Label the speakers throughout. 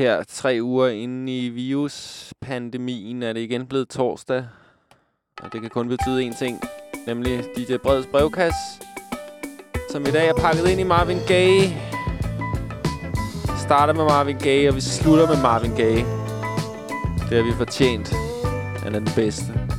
Speaker 1: Her tre uger inde i viruspandemien er det igen blevet torsdag. Og det kan kun betyde én ting, nemlig DJ Breds brevkasse, som i dag er pakket ind i Marvin Gaye. Vi starter med Marvin Gaye, og vi slutter med Marvin Gaye. Det har vi fortjent. Han er den bedste.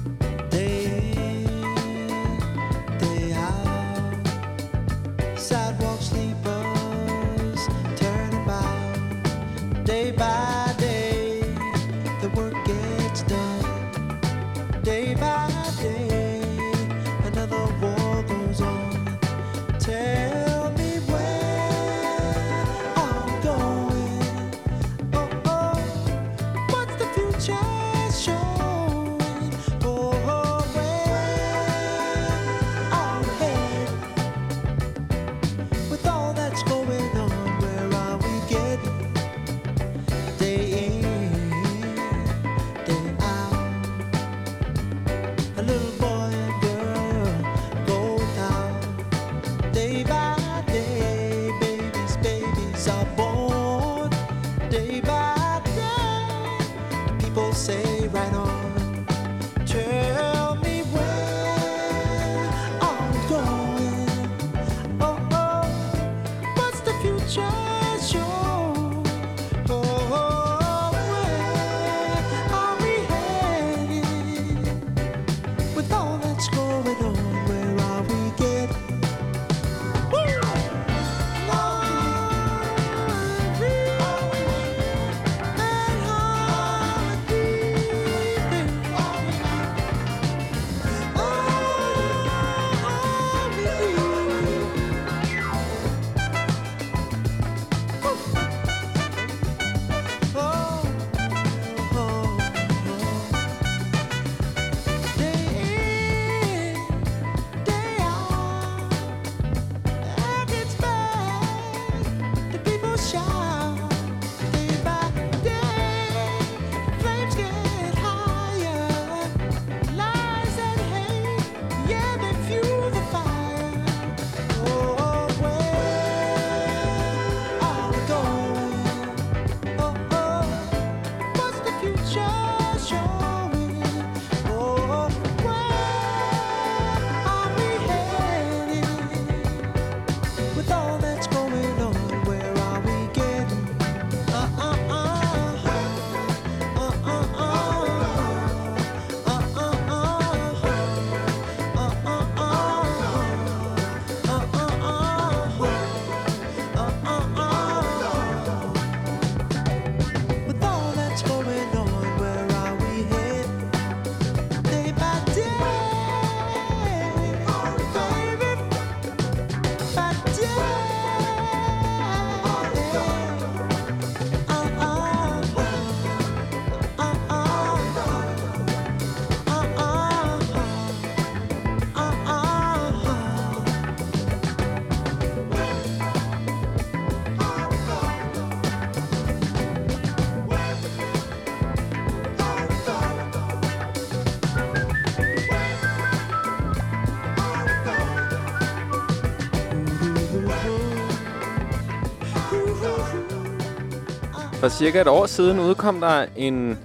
Speaker 1: For cirka et år siden udkom der en,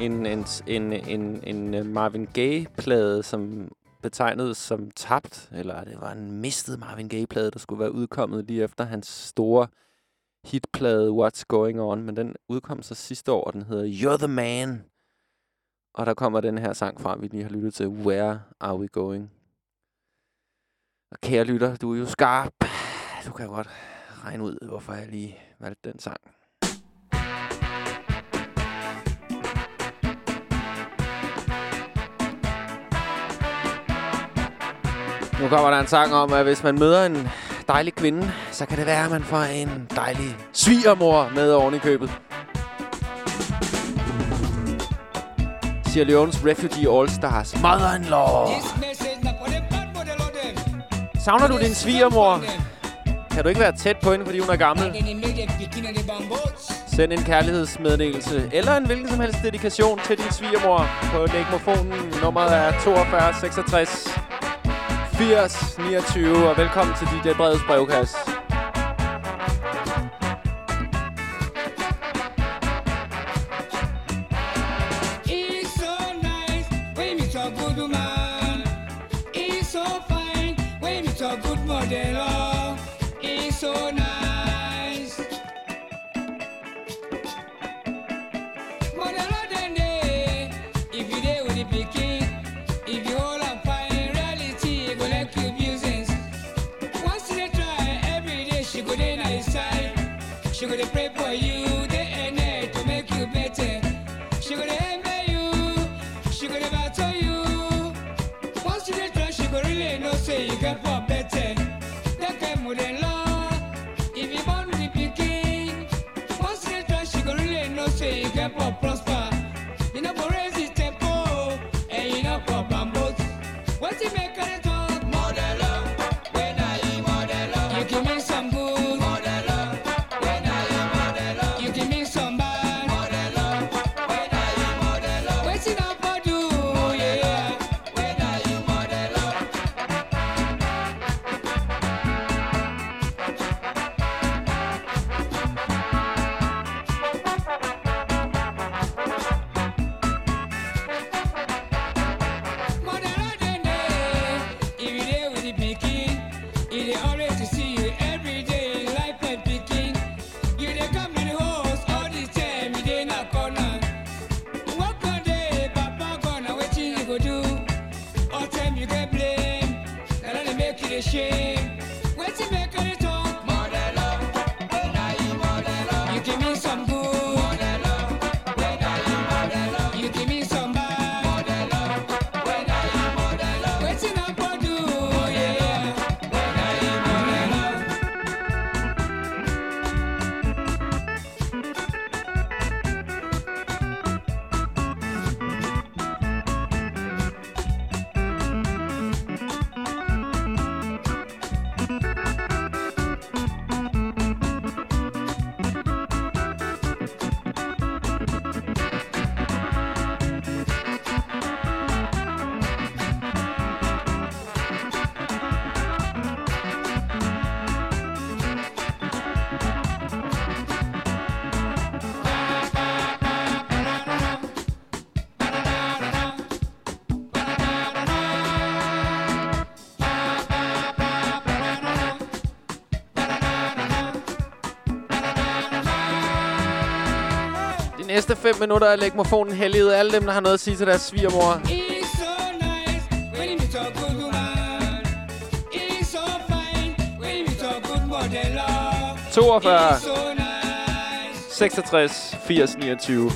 Speaker 1: en, en, en, en, en Marvin Gaye-plade, som betegnede som tabt, eller det var en mistet Marvin Gaye-plade, der skulle være udkommet lige efter hans store hitplade What's Going On, men den udkom så sidste år, og den hedder You're the Man. Og der kommer den her sang fra, vi lige har lyttet til, Where Are We Going? Og kære lytter, du er jo skarp. Du kan godt regne ud, hvorfor jeg lige valgte den sang. Nu kommer der en sang om, at hvis man møder en dejlig kvinde, så kan det være, at man får en dejlig svigermor med oven i købet. Sierra Leone's Refugee All Stars. Mother-in-law. Savner du din svigermor? Kan du ikke være tæt på hende, fordi hun er gammel? Send en kærlighedsmeddelelse eller en hvilken som helst dedikation til din svigermor på legmofonen. Nummeret er 42 66 80 29, og velkommen til DJ Breds brevkasse.
Speaker 2: Næste 5 minutter er lægmofonen helliget alle dem, der har noget at sige til deres svigermor. 42 66 80 29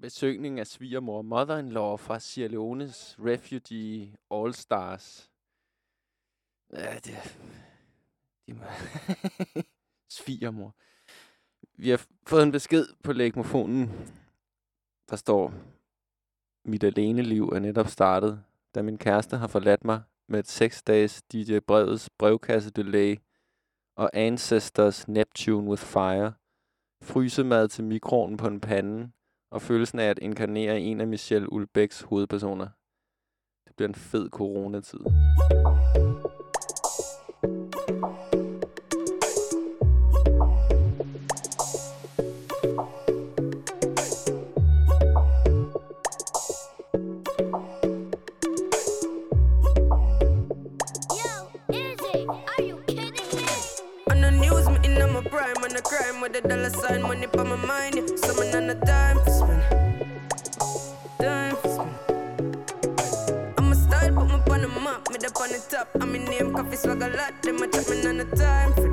Speaker 2: besøgning af svigermor Mother-in-Law fra Sierra Leones Refugee All Stars. Ja, det er... De må... svigermor. Vi har fået en besked på lægmofonen, der står, mit alene liv er netop startet, da min kæreste har forladt mig med et 6 dages DJ Brevets brevkasse delay og Ancestors Neptune with Fire, frysemad til mikroen på en pande, og følelsen af at inkarnere en af Michelle Ulbæks hovedpersoner. Det bliver en fed coronatid.
Speaker 3: time with a dollar sign, money on my mind. Yeah.
Speaker 4: So man,
Speaker 3: on the time to spend. Time. I'm a style, put me on the map, me up on the top. I'm in name, coffee swag a lot. Them a chat me on the time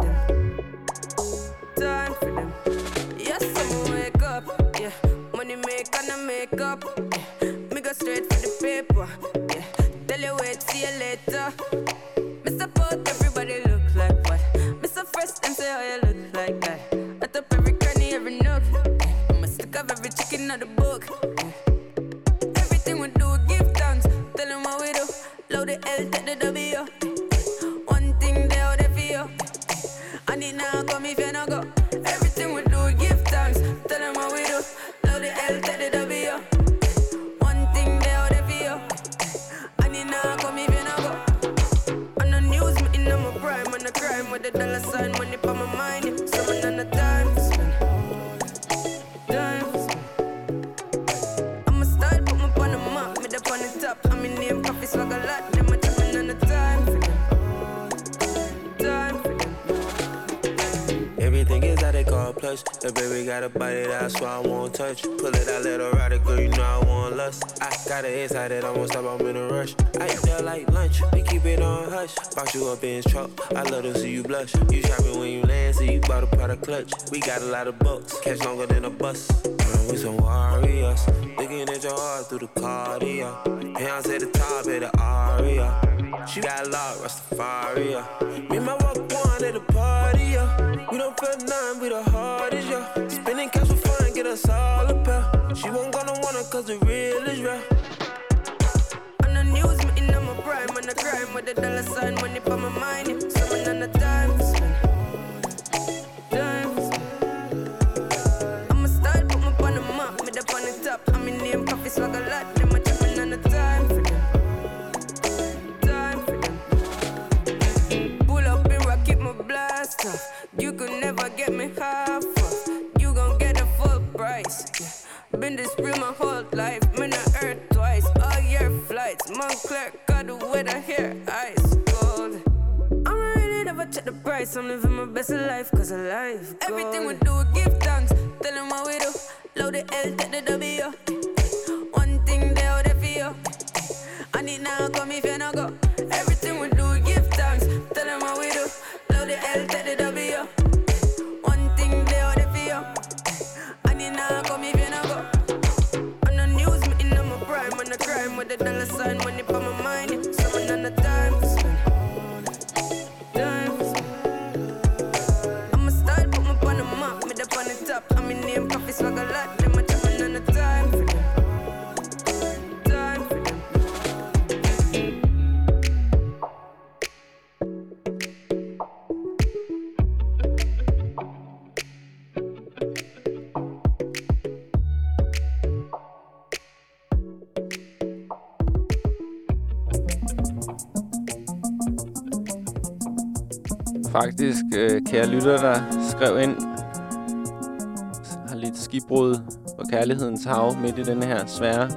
Speaker 5: og kærlighedens hav midt i den her svære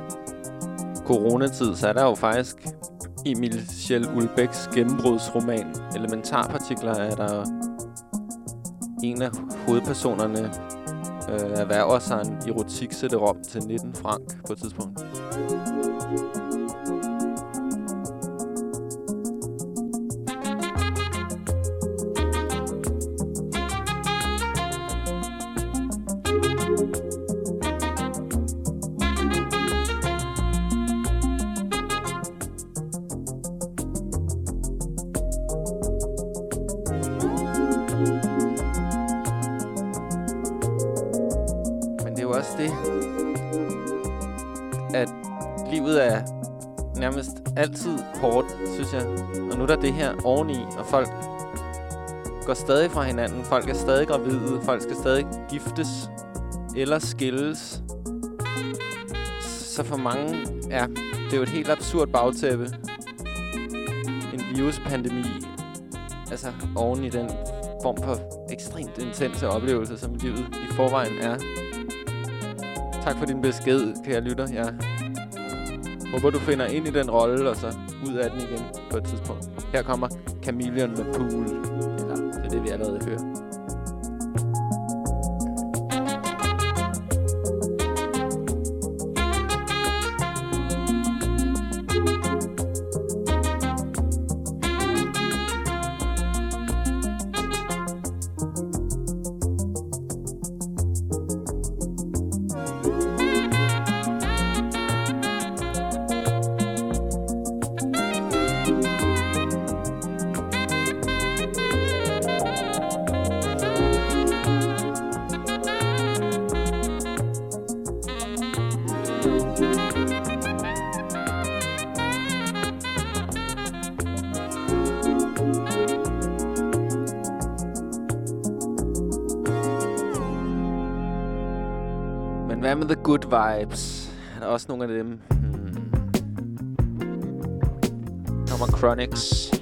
Speaker 5: coronatid, så er der jo faktisk Emil Schell Ulbæks gennembrudsroman Elementarpartikler, er der en af hovedpersonerne øh, erhverver sig en erotik rom til 19 frank på et tidspunkt. det her oveni, og folk går stadig fra hinanden. Folk er stadig gravide. Folk skal stadig giftes eller skilles. Så for mange er det er jo et helt absurd bagtæppe. En viruspandemi. Altså oven i den form for ekstremt intense oplevelser, som livet i forvejen er. Tak for din besked, kære lytter. Jeg håber, du finder ind i den rolle, og så ud af den igen på et tidspunkt. Her kommer Chameleon med Pool. Eller, det er det, vi allerede hører. The Good Vibes? Er også nogle af dem? Hmm. Kommer Chronics.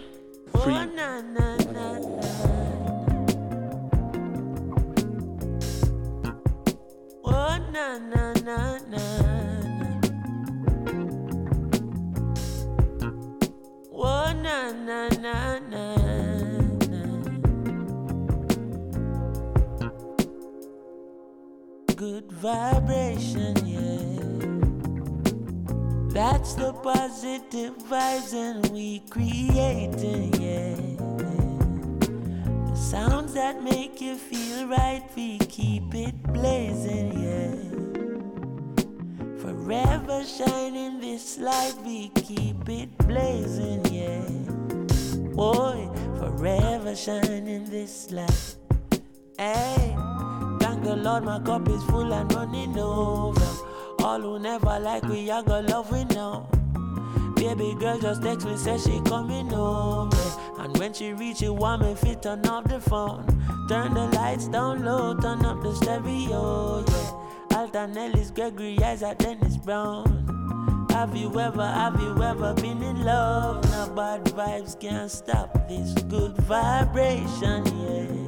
Speaker 6: Just text me, say she coming over. And when she reach it, want me fit turn off the phone. Turn the lights down low, turn up the stereo, yeah. Alton Ellis, Gregory Isaac, Dennis Brown. Have you ever, have you ever been in love? Now bad vibes can't stop this good vibration, yeah.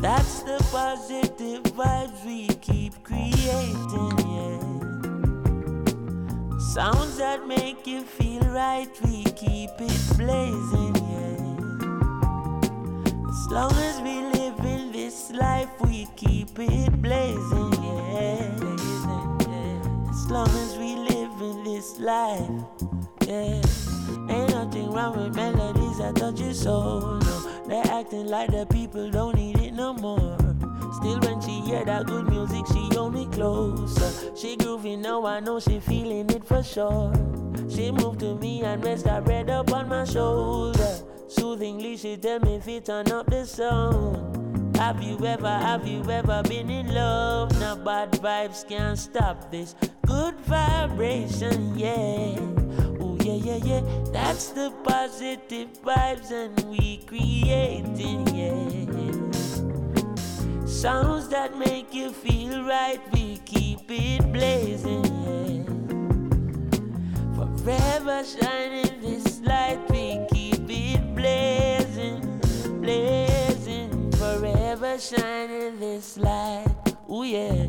Speaker 6: That's the positive vibes we keep creating, yeah. Sounds that make you feel right, we keep it blazing, yeah. As long as we live in this life, we keep it blazing, yeah. Blazing, yeah. As long as we live in this life, yeah. Ain't nothing wrong with melodies that touch your soul, no. They're acting like the people don't need it no more. Still, when she hear that good music, she hold me closer. She groovy now, I know she feeling it for sure. She moved to me and rest her head up on my shoulder. Soothingly, she tell me if it turn up the sound. Have you ever, have you ever been in love? Now bad vibes can't stop this good vibration, yeah. Oh yeah, yeah, yeah. That's the positive vibes and we creating, yeah. Sounds that make you feel right, we keep it blazing. Forever shining this light, we keep it blazing, blazing. Forever shining this light, oh yeah.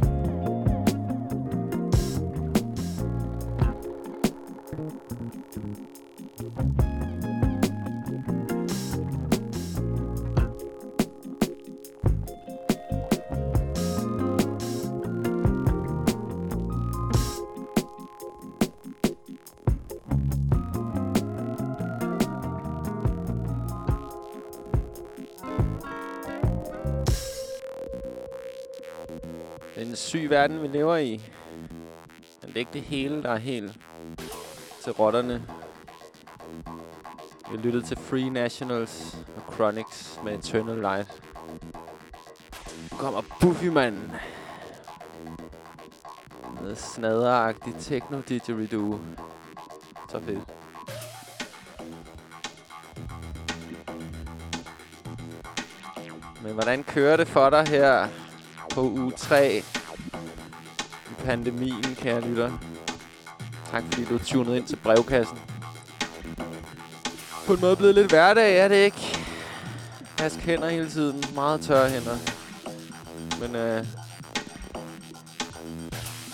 Speaker 5: Syg verden, vi lever i. Men det er ikke det hele, der er helt til rotterne. Vi lyttede til Free Nationals og Chronics med Eternal Light. Nu kommer Buffy, mand. Med snaderagtig techno didgeridoo. Så fedt. Men hvordan kører det for dig her på uge 3 pandemien, kære lytter? Tak fordi du tunede ind til brevkassen. På en måde blevet lidt hverdag, er det ikke? Vask hænder hele tiden. Meget tørre hænder. Men øh,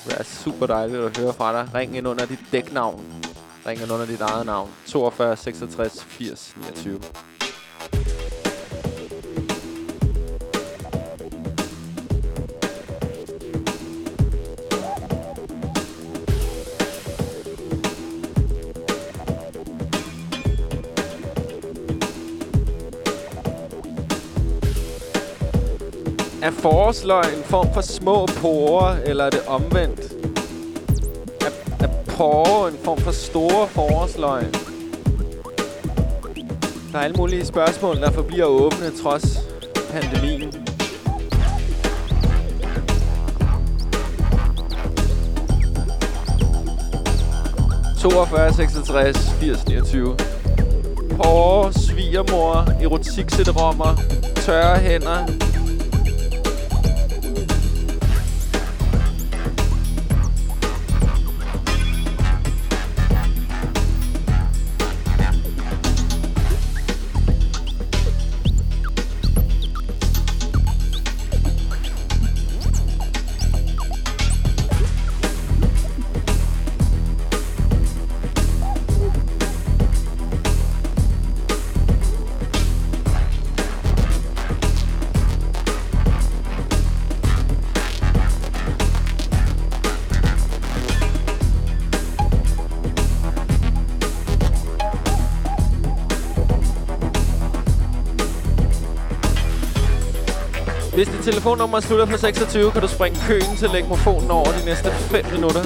Speaker 5: det er super dejligt at høre fra dig. Ring ind under dit dæknavn. Ring ind under dit eget navn. 42 66 80 29. Er forårsløg en form for små porer, eller er det omvendt? Er, er porer en form for store forårsløg? Der er alle mulige spørgsmål, der forbliver åbne trods pandemien. Hårde svigermor, erotik-sætterommer, tørre hænder, Hvis dit telefonnummer slutter på 26, kan du springe køen til lægmofonen over de næste 5 minutter.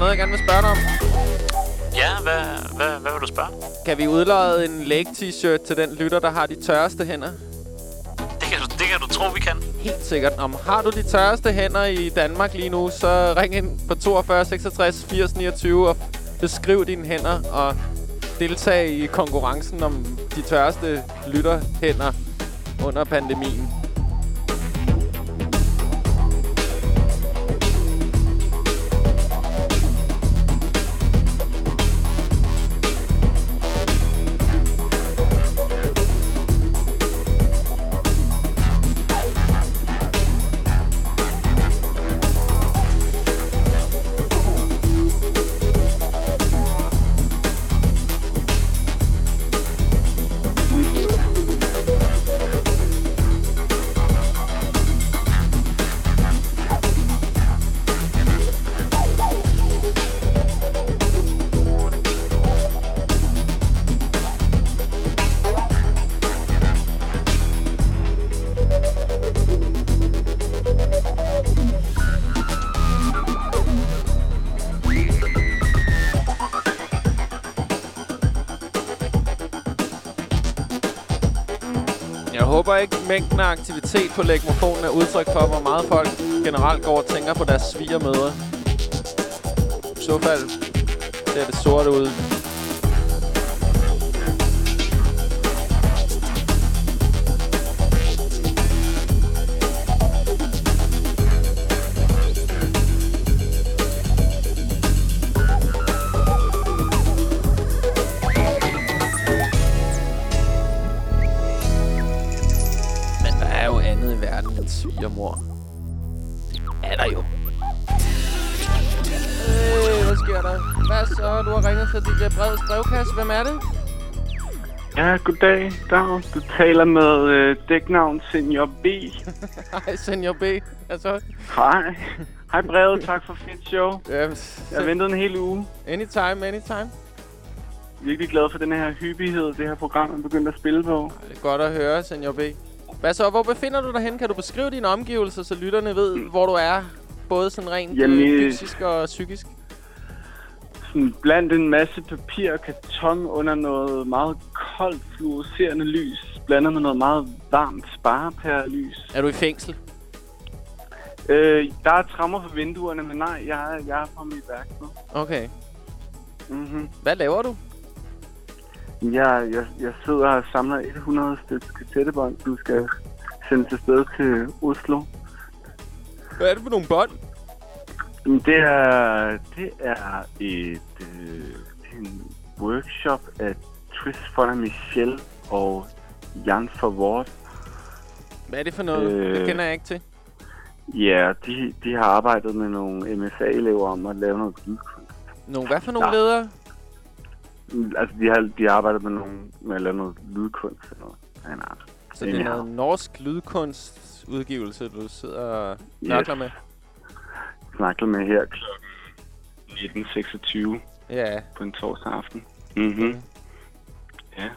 Speaker 5: Noget, jeg gerne vil spørge dig om?
Speaker 7: Ja, hvad, hvad, hvad vil du spørge?
Speaker 5: Kan vi udlade en leg-t-shirt til den lytter, der har de tørreste hænder?
Speaker 7: Det kan, du, det kan du tro, vi kan.
Speaker 5: Helt sikkert. Om har du de tørreste hænder i Danmark lige nu, så ring ind på 42 66 80 29 og beskriv dine hænder og deltag i konkurrencen om de tørreste lytterhænder under pandemien. Mængden af aktivitet på lægmofonen er udtryk for, hvor meget folk generelt går og tænker på deres svigermøder. I så fald ser det sort ud. svigermor. Er der jo. Øh, hvad sker der? Hvad så? Du har ringet til dit breds brevkasse. Hvem er det?
Speaker 8: Ja, goddag, Dag. Du taler med øh, dæknavn Senior B.
Speaker 5: Hej, Senior B. Altså,
Speaker 8: Hej. Hej brevet, tak for fedt show.
Speaker 5: ja,
Speaker 8: Jeg har ventet en hel uge.
Speaker 5: anytime, anytime.
Speaker 8: Virkelig glad for den her hyppighed, det her program er begyndt at spille på.
Speaker 5: Det er godt at høre, Senior B. Hvad så? Hvor befinder du dig hen? Kan du beskrive dine omgivelser, så lytterne ved, hvor du er? Både sådan rent
Speaker 8: Jamen,
Speaker 5: øh,
Speaker 8: øh,
Speaker 5: fysisk og psykisk.
Speaker 8: Sådan blandt en masse papir og karton under noget meget koldt fluorescerende lys, blandet med noget meget varmt sparepærelys.
Speaker 5: Er du i fængsel?
Speaker 8: Øh, der er trammer for vinduerne, men nej, jeg er, jeg er på mit værk nu.
Speaker 5: Okay.
Speaker 8: Mm-hmm.
Speaker 5: Hvad laver du?
Speaker 8: Jeg, jeg, jeg sidder og samler 100 stykker kassettebånd, du skal sende til sted til Oslo.
Speaker 5: Hvad er det for nogle bånd?
Speaker 8: Det er, det er et øh, en workshop af Twist for Michel og Jan Favort.
Speaker 5: Hvad er det for noget? Øh... Det kender jeg ikke til.
Speaker 8: Ja, de, de har arbejdet med nogle MFA-elever om at lave noget lydkunst.
Speaker 5: Nogle, hvad for nogle
Speaker 8: Ja.
Speaker 5: ledere?
Speaker 8: Altså, de har, de har arbejdet med, nogle, med lave noget lydkunst eller noget. en art.
Speaker 5: Så det er noget norsk lydkunstudgivelse, du sidder og nørkler med?
Speaker 8: Snakker med her kl. 19.26
Speaker 5: Ja.
Speaker 8: på en torsdag aften. Mhm. Ja.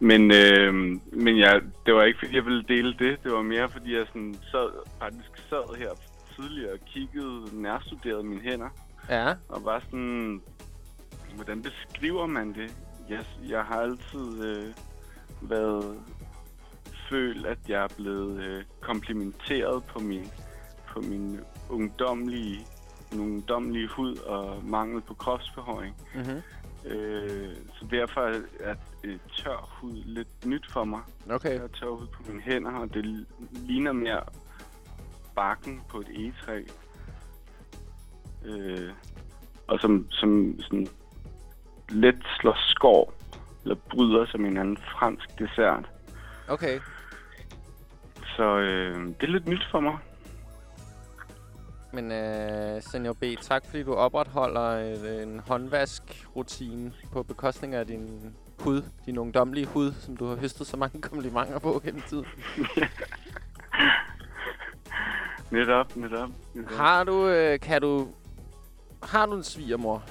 Speaker 8: Men, øh, men ja, det var ikke, fordi jeg ville dele det. Det var mere, fordi jeg sådan sad, faktisk sad her tidligere og kiggede, nærstuderede mine hænder.
Speaker 5: Ja.
Speaker 8: Og var sådan, hvordan beskriver man det? Jeg, jeg har altid øh, været følt, at jeg er blevet øh, komplimenteret på min, på min ungdomlige, min ungdomlige hud og mangel på kropsbehøring.
Speaker 5: Mm-hmm.
Speaker 8: Øh, så derfor er øh, tør hud lidt nyt for mig.
Speaker 5: Okay.
Speaker 8: Jeg har tør hud på mine hænder, og det ligner mere bakken på et egetræ. Øh, og som, som sådan let slår skår, eller bryder som en anden fransk dessert.
Speaker 5: Okay.
Speaker 8: Så øh, det er lidt nyt for mig.
Speaker 5: Men øh, Senior B, tak fordi du opretholder øh, en håndvask-rutine på bekostning af din hud, din ungdomlige hud, som du har høstet så mange komplimenter på gennem tiden.
Speaker 8: Netop, netop. netop.
Speaker 5: Har du, øh, kan du, har du en svigermor?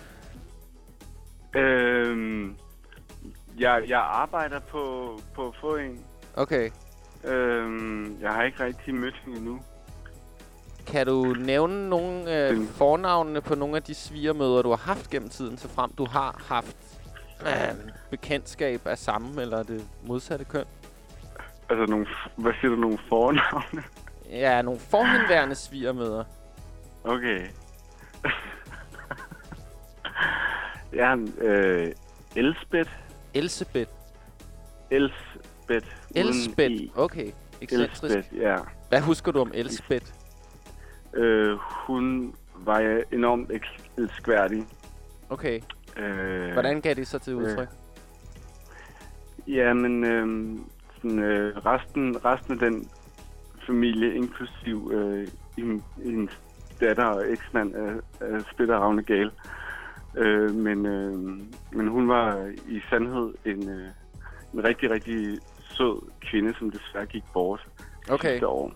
Speaker 8: Øhm, jeg, jeg arbejder på, på at få en.
Speaker 5: Okay.
Speaker 8: Øhm, jeg har ikke rigtig mødt hende endnu.
Speaker 5: Kan du nævne nogle øh,
Speaker 8: Mm.
Speaker 5: fornavnene på nogle af de svigermøder, du har haft gennem tiden, så frem du har haft øh, bekendtskab af samme eller det modsatte køn?
Speaker 8: Altså, nogle, hvad siger du, nogle fornavne?
Speaker 5: Ja, nogle forhenværende svigermøder.
Speaker 8: Okay. Ja, øh, Elsbeth.
Speaker 5: Elsebeth.
Speaker 8: Elsbeth. uden
Speaker 5: Elsbeth.
Speaker 8: E.
Speaker 5: Okay. Ekscentrisk.
Speaker 8: Elsbeth, ja.
Speaker 5: Hvad husker du om Elsbeth?
Speaker 8: Øh, hun var enormt eks- elskværdig.
Speaker 5: Okay.
Speaker 8: Øh,
Speaker 5: Hvordan gav det så til udtryk?
Speaker 8: Ja, men øh, sådan, øh, resten, resten af den familie, inklusiv øh, en, hendes datter og eksmand, er, er splitteravne gal. Øh, men, øh, men hun var i sandhed en, øh, en rigtig, rigtig sød kvinde, som desværre gik bort
Speaker 5: Okay.
Speaker 8: sidste år.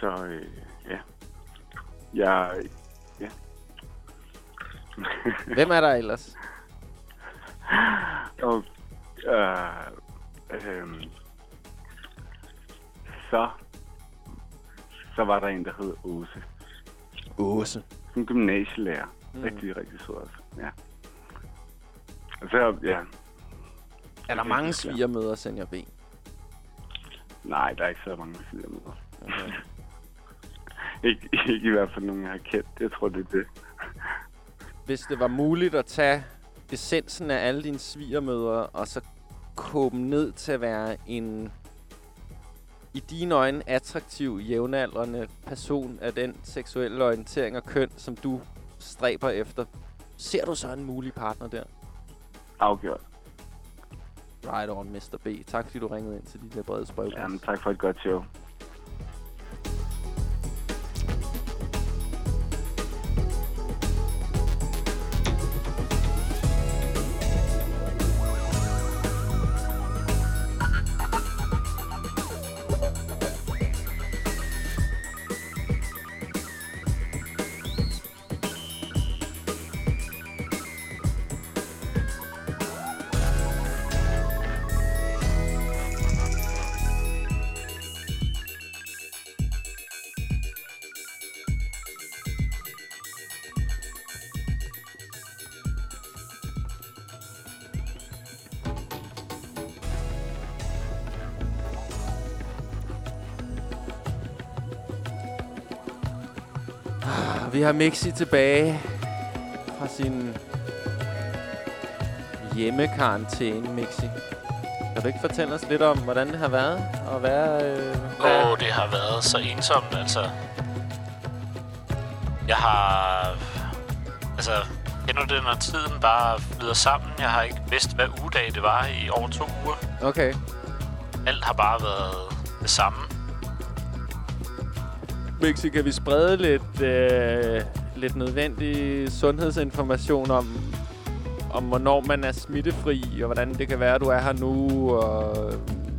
Speaker 8: Så øh, ja. Jeg, ja.
Speaker 5: Hvem er der ellers?
Speaker 8: Og, øh, øh, så, så var der en, der hed Åse.
Speaker 5: Åse.
Speaker 8: En gymnasielærer.
Speaker 5: Mm.
Speaker 8: Rigtig, rigtig sød også. Ja. Så, ja.
Speaker 5: Er der mange svigermøder, Senior B?
Speaker 8: Nej, der er ikke så mange sider med.
Speaker 5: Okay.
Speaker 8: Ikke, ikke i hvert fald nogen, jeg har kendt. Jeg tror, det er det.
Speaker 5: Hvis det var muligt at tage essensen af alle dine svigermøder, og så dem ned til at være en i dine øjne attraktiv, jævnaldrende person af den seksuelle orientering og køn, som du stræber efter. Ser du så en mulig partner der?
Speaker 8: Afgjort.
Speaker 5: Right on, Mr. B. Tak fordi du ringede ind til de der brede sprøvler.
Speaker 8: Jamen, tak for et godt show.
Speaker 5: Har Mixi tilbage fra sin hjemmekarantæne, Mixi. Kan du ikke fortælle os lidt om, hvordan det har været at være... Øh,
Speaker 7: Åh, oh, det har været så ensomt, altså. Jeg har... Altså, kender du det, når tiden bare flyder sammen? Jeg har ikke vidst, hvad ugedag det var i over to uger.
Speaker 5: Okay.
Speaker 7: Alt har bare været det samme.
Speaker 5: Mixi, kan vi sprede lidt, øh, lidt nødvendig sundhedsinformation om, om, hvornår man er smittefri, og hvordan det kan være, at du er her nu, og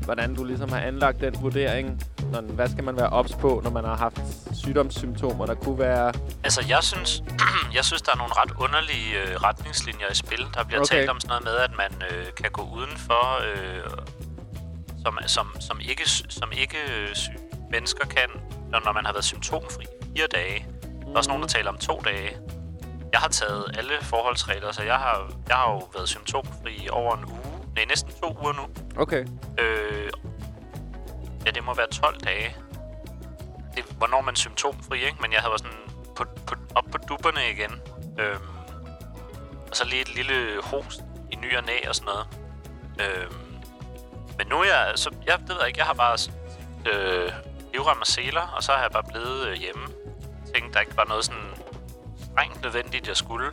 Speaker 5: hvordan du ligesom har anlagt den vurdering. Sådan, hvad skal man være ops på, når man har haft sygdomssymptomer, der kunne være...
Speaker 7: Altså, jeg synes, jeg synes der er nogle ret underlige øh, retningslinjer i spil. Der bliver
Speaker 5: okay.
Speaker 7: talt om sådan noget med, at man øh, kan gå udenfor, øh, som, som, som ikke, som ikke øh, syge mennesker kan, når, når man har været symptomfri fire dage. Der er også nogen, der taler om to dage. Jeg har taget alle forholdsregler, så jeg har, jeg har jo været symptomfri over en uge. Nej, næsten to uger nu.
Speaker 5: Okay.
Speaker 7: Øh, Ja, det må være 12 dage. Det, hvornår er man symptomfri, ikke? Men jeg havde været sådan på, på, op på dupperne igen. Øhm, og så lige et lille host i ny og næ og sådan noget. Øhm, men nu er jeg... Så, jeg det ved jeg ikke, jeg har bare øh, livrem og seler, og så har jeg bare blevet øh, hjemme. Tænkte, der ikke var noget sådan strengt nødvendigt, jeg skulle.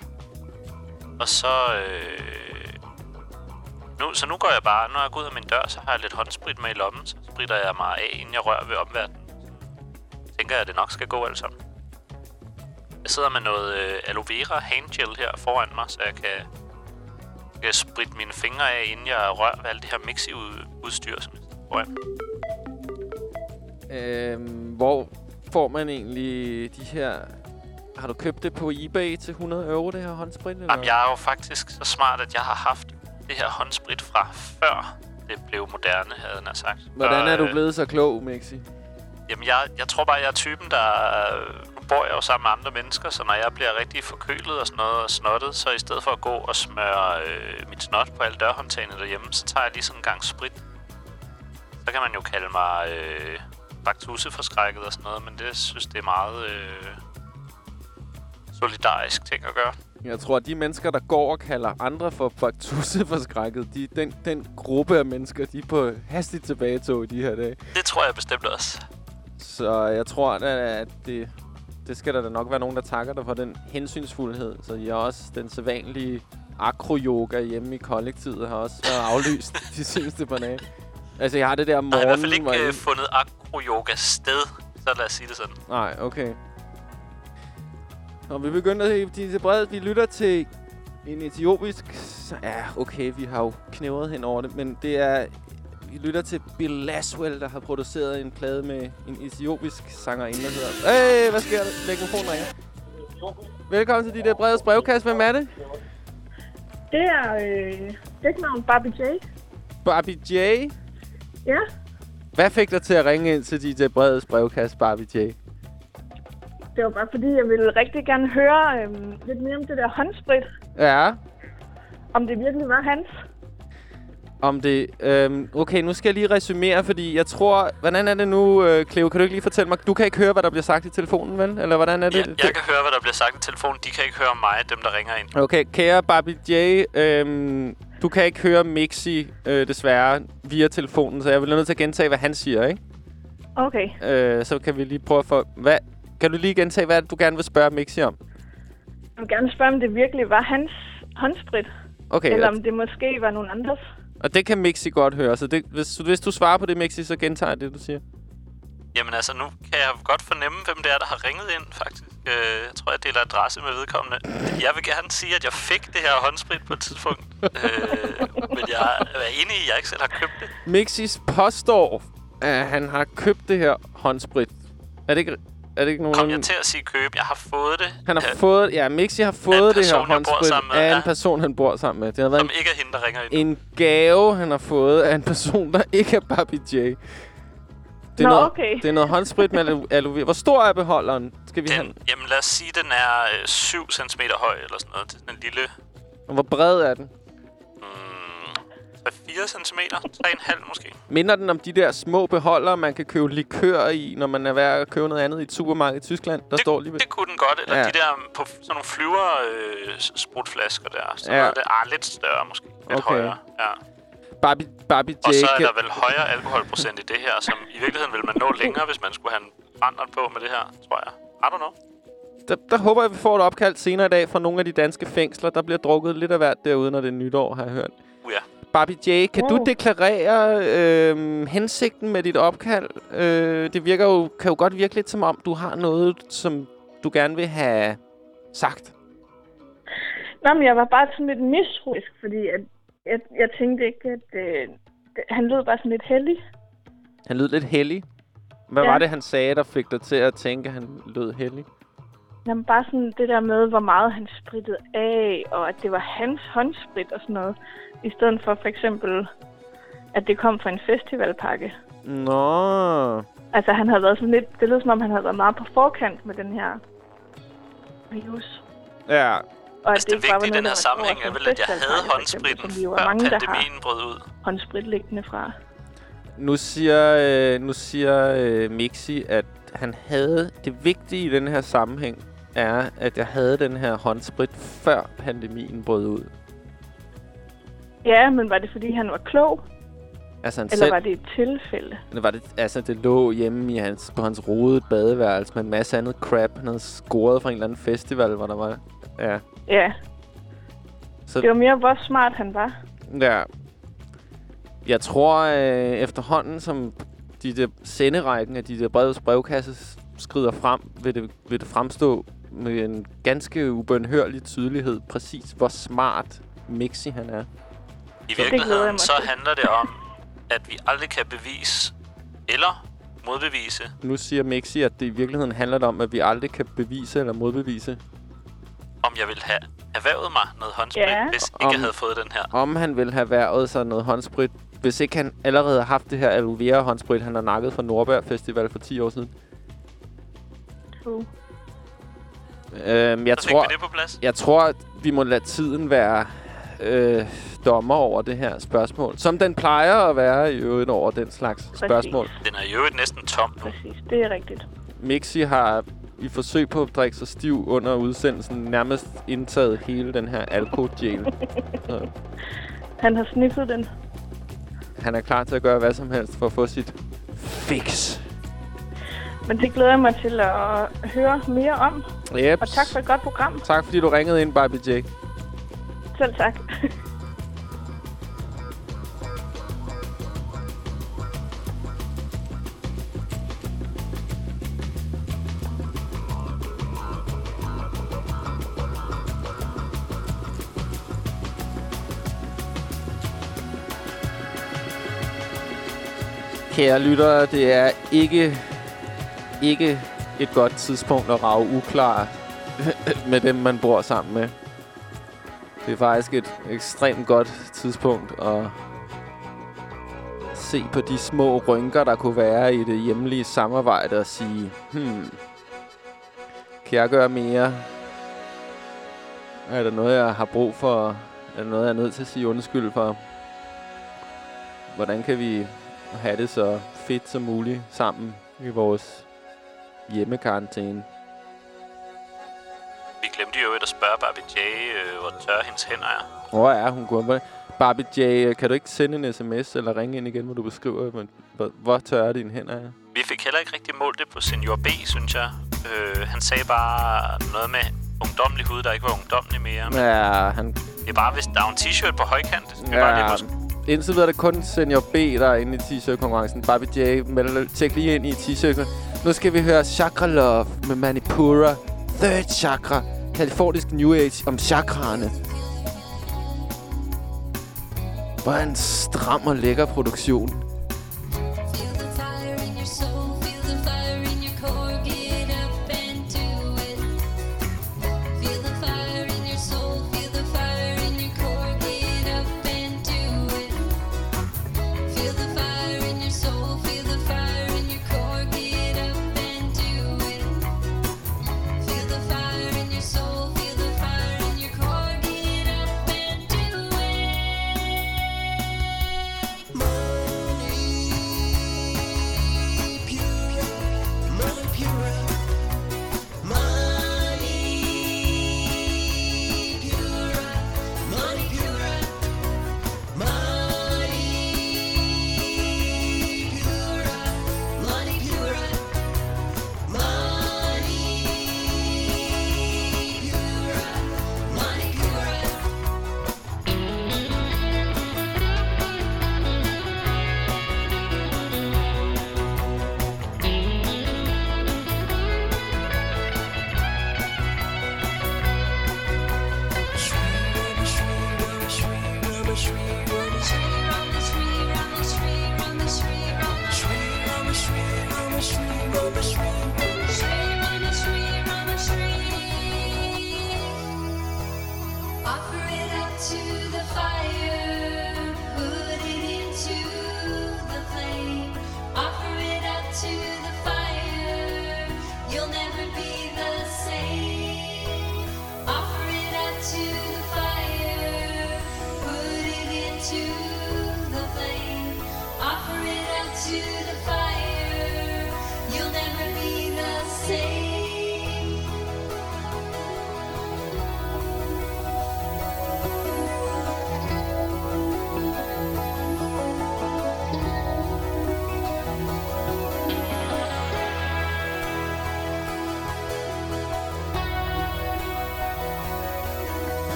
Speaker 7: Og så... Øh, nu, så nu går jeg bare, når jeg går ud af min dør, så har jeg lidt håndsprit med i lommen. Så spritter jeg mig af, inden jeg rører ved omverdenen. Tænker jeg, at det nok skal gå alt sammen. Jeg sidder med noget øh, aloe vera handgel her foran mig, så jeg kan, kan spritte mine fingre af, inden jeg rører ved alt det her mixi-udstyr, som jeg foran.
Speaker 5: Øhm, hvor får man egentlig de her... Har du købt det på eBay til 100 euro, det her håndsprit? Eller?
Speaker 7: Jamen, jeg er jo faktisk så smart, at jeg har haft det her håndsprit fra før det blev moderne, havde nær sagt.
Speaker 5: Hvordan er du
Speaker 7: øh,
Speaker 5: blevet så klog, Mixi?
Speaker 7: Jamen, jeg, jeg tror bare, jeg er typen, der... Nu bor jeg jo sammen med andre mennesker, så når jeg bliver rigtig forkølet og sådan noget og snottet, så i stedet for at gå og smøre øh, mit snot på alle dørhåndtagene derhjemme, så tager jeg lige sådan en gang sprit. Så kan man jo kalde mig øh, baktuseforskrækket og sådan noget, men det synes det er meget øh, solidarisk ting at gøre.
Speaker 5: Jeg tror, at de mennesker, der går og kalder andre for baktuseforskrækket, de, den, den gruppe af mennesker, de er på hastigt tilbagetog i de her dage.
Speaker 7: Det tror jeg bestemt også.
Speaker 5: Så jeg tror, at, at det, det skal der da nok være nogen, der takker dig for den hensynsfuldhed. Så jeg også den sædvanlige akro-yoga hjemme i kollektivet har også været aflyst de seneste par dage. Altså, jeg har det der
Speaker 7: Der har i hvert fald ikke øh,
Speaker 5: jeg-
Speaker 7: fundet akro-yoga sted, så lad os sige det sådan.
Speaker 5: Nej, okay. Og vi begynder at de til bredt. Vi lytter til en etiopisk... Ja, okay, vi har jo knævret hen over det, men det er... Vi lytter til Bill Laswell, der har produceret en plade med en etiopisk sangerinde, der hedder... Hey, hvad sker der? Mikrofonen ringer. Velkommen til de der breds brevkast. Hvem er det?
Speaker 9: Det er øh, dæknavn Barbie J.
Speaker 5: Barbie J.
Speaker 9: Ja,
Speaker 5: Hvad fik dig til at ringe ind til DJ Breds brevkast, Barbie J?
Speaker 9: det var bare fordi, jeg ville rigtig gerne høre øh, lidt mere om det der håndsprit.
Speaker 5: Ja.
Speaker 9: Om det virkelig var hans.
Speaker 5: Om det... Øhm, okay, nu skal jeg lige resumere, fordi jeg tror... Hvordan er det nu, øh, Cleo? Kan du ikke lige fortælle mig? Du kan ikke høre, hvad der bliver sagt i telefonen, vel? Eller hvordan er det?
Speaker 7: Jeg, jeg kan høre, hvad der bliver sagt i telefonen. De kan ikke høre mig, dem der ringer ind.
Speaker 5: Okay, kære Barbie J, øhm, du kan ikke høre Mixi, øh, desværre, via telefonen, så jeg vil nødt til at gentage, hvad han siger, ikke?
Speaker 9: Okay.
Speaker 5: Øh, så kan vi lige prøve at få... Hvad, kan du lige gentage, hvad du gerne vil spørge Mixi om?
Speaker 9: Jeg vil gerne spørge, om det virkelig var hans håndsprit.
Speaker 5: Okay,
Speaker 9: Eller om det måske var nogen andres.
Speaker 5: og det kan Mixi godt høre, så det, hvis, hvis du svarer på det, Mixi, så gentager jeg det, du siger.
Speaker 7: Jamen altså, nu kan jeg godt fornemme, hvem det er, der har ringet ind, faktisk. Øh, jeg tror, jeg deler adresse med vedkommende. Jeg vil gerne sige, at jeg fik det her håndsprit på et tidspunkt. øh, men jeg er enig i, at jeg ikke selv har købt det.
Speaker 5: Mixis påstår, at han har købt det her håndsprit. Er det ikke, er det ikke nogen...
Speaker 7: Kom jeg til at sige køb? Jeg har fået det.
Speaker 5: Han har
Speaker 7: øh,
Speaker 5: fået... Ja, Mixi har fået det her
Speaker 7: person, jeg bor
Speaker 5: håndsprit
Speaker 7: med,
Speaker 5: af en person, han bor sammen med. Det har været
Speaker 7: Som
Speaker 5: en,
Speaker 7: ikke er hende, der ringer ind.
Speaker 5: en gave, han har fået af en person, der ikke er Barbie J. Det er,
Speaker 9: Nå,
Speaker 5: noget,
Speaker 9: okay.
Speaker 5: det er noget håndsprit med aloe- vera. Hvor stor er beholderen? Skal vi have?
Speaker 7: Den, jamen lad os sige, den er øh, 7 cm høj eller sådan noget. Det er sådan en lille...
Speaker 5: Og Hvor bred er den?
Speaker 7: Mm, 4 cm, 3,5 måske.
Speaker 5: Minder den om de der små beholdere, man kan købe likør i, når man er ved at købe noget andet i et supermarked i Tyskland? Der står lige ved.
Speaker 7: Det kunne den godt. Eller
Speaker 5: Ja.
Speaker 7: de der på sådan nogle flyver øh, sprutflasker der. Så
Speaker 5: Ja.
Speaker 7: ja. det er lidt større måske. Lidt
Speaker 5: Okay.
Speaker 7: højere. Ja.
Speaker 5: Barbie, Barbie J.
Speaker 7: Og så er der vel højere alkoholprocent i det her, som i virkeligheden vil man nå længere, hvis man skulle have en brændert på med det her, tror jeg. I don't know.
Speaker 5: der, der håber jeg, vi får et opkald senere i dag fra nogle af de danske fængsler. Der bliver drukket lidt af hvert derude, når det er nytår, har jeg hørt.
Speaker 7: Uh, ja.
Speaker 5: Barbie J, kan du
Speaker 9: Oh.
Speaker 5: deklarere øh, hensigten med dit opkald? Øh, det virker jo, kan jo godt virke lidt som om, du har noget, som du gerne vil have sagt.
Speaker 9: Nå, men jeg var bare sådan lidt mistroisk, fordi at, jeg, jeg tænkte ikke, at øh, det, han lød bare sådan lidt heldig.
Speaker 5: Han lød lidt heldig. Hvad
Speaker 9: Ja.
Speaker 5: var det, han sagde, der fik dig til at tænke, at han lød heldig?
Speaker 9: Jamen bare sådan det der med, hvor meget han sprittede af, og at det var hans håndsprit og sådan noget. I stedet for for eksempel, at det kom fra en festivalpakke.
Speaker 5: Nå.
Speaker 9: Altså han havde været sådan lidt, det lød som om han havde været meget på forkant med den her virus.
Speaker 5: Ja,
Speaker 9: Og
Speaker 7: Altså, det
Speaker 9: var
Speaker 7: vigtige i den her sammenhæng er vel, at jeg havde håndspritten, før
Speaker 9: mange,
Speaker 7: pandemien brød ud.
Speaker 9: håndsprit liggende fra.
Speaker 5: Nu siger, øh, nu siger øh, Mixi, at han havde... Det vigtige i den her sammenhæng er, at jeg havde den her håndsprit, før pandemien brød ud.
Speaker 9: Ja, men var det fordi, han var klog?
Speaker 5: Altså, han
Speaker 9: Eller
Speaker 5: selv,
Speaker 9: var det et tilfælde?
Speaker 5: Var det, altså, det lå hjemme i hans, på hans rodede badeværelse med en masse andet crap. Han havde scoret fra en eller anden festival, hvor der var... Ja.
Speaker 9: Ja.
Speaker 5: Så-
Speaker 9: Det var mere, hvor smart han var.
Speaker 5: Ja. Jeg tror øh, efterhånden, som de der senderækken af de der brevets brevkasse skrider frem, vil det, vil det fremstå med en ganske ubønhørlig tydelighed præcis, hvor smart Mixi han er.
Speaker 7: I virkeligheden, så handler det om, at vi aldrig kan bevise eller modbevise,
Speaker 5: Nu siger Mixi, at det i virkeligheden handler det om, at vi aldrig kan bevise eller modbevise,
Speaker 7: om jeg ville have erhvervet mig noget håndsprit,
Speaker 9: Ja.
Speaker 7: hvis ikke
Speaker 5: Om-
Speaker 7: jeg havde fået den her.
Speaker 5: om han vil have været sig noget håndsprit, hvis ikke han allerede har haft det her aloe vera håndsprit, han har nakket fra Nordberg Festival for 10 år siden.
Speaker 9: True.
Speaker 5: Øhm, jeg
Speaker 7: Så
Speaker 5: tror,
Speaker 7: det på plads.
Speaker 5: jeg tror, at vi må lade tiden være øh, dommer over det her spørgsmål. Som den plejer at være i øvrigt over den slags spørgsmål.
Speaker 7: Den er jo øvrigt næsten tom nu.
Speaker 9: Præcis, det er rigtigt.
Speaker 5: Mixi har i forsøg på at drikke sig stiv under udsendelsen nærmest indtaget hele den her alkoholgel. Så
Speaker 9: Han har sniffet den.
Speaker 5: han er klar til at gøre hvad som helst for at få sit fix.
Speaker 9: Men det glæder jeg mig til at høre mere om.
Speaker 5: Yep.
Speaker 9: Og tak for et godt program.
Speaker 5: tak fordi du ringede ind, Barbie J.
Speaker 9: Selv tak.
Speaker 5: Kære lyttere, det er ikke, ikke et godt tidspunkt at rage uklar med dem, man bor sammen med. Det er faktisk et ekstremt godt tidspunkt at se på de små rynker, der kunne være i det hjemlige samarbejde og sige, hmm, kan jeg gøre mere? Er der noget, jeg har brug for? Er der noget, jeg er nødt til at sige undskyld for? Hvordan kan vi have det så fedt som muligt sammen i vores hjemmekarantæne?
Speaker 7: Vi glemte jo at spørge Barbie J, øh, hvor tørre hendes hænder er.
Speaker 5: Hvor er hun gået? Barbie J, kan du ikke sende en sms eller ringe ind igen, hvor du beskriver, hvor, hvor tørre dine hænder er?
Speaker 7: Vi fik heller ikke rigtig målt det på Senior B, synes jeg. Øh, han sagde bare noget med ungdomlig hud, der ikke var ungdomlig mere. Men
Speaker 5: Ja, han...
Speaker 7: det er bare, hvis der er en t-shirt på højkant. Det ja. bare
Speaker 5: Ja,
Speaker 7: huske
Speaker 5: indtil videre er det kun Senior B, der er inde i t-shirt-konkurrencen. Barbie J, melder, tjek lige ind i t-shirt. Nu skal vi høre Chakra Love med Manipura. Third Chakra. Kalifornisk New Age om chakraerne. Hvor en stram og lækker produktion.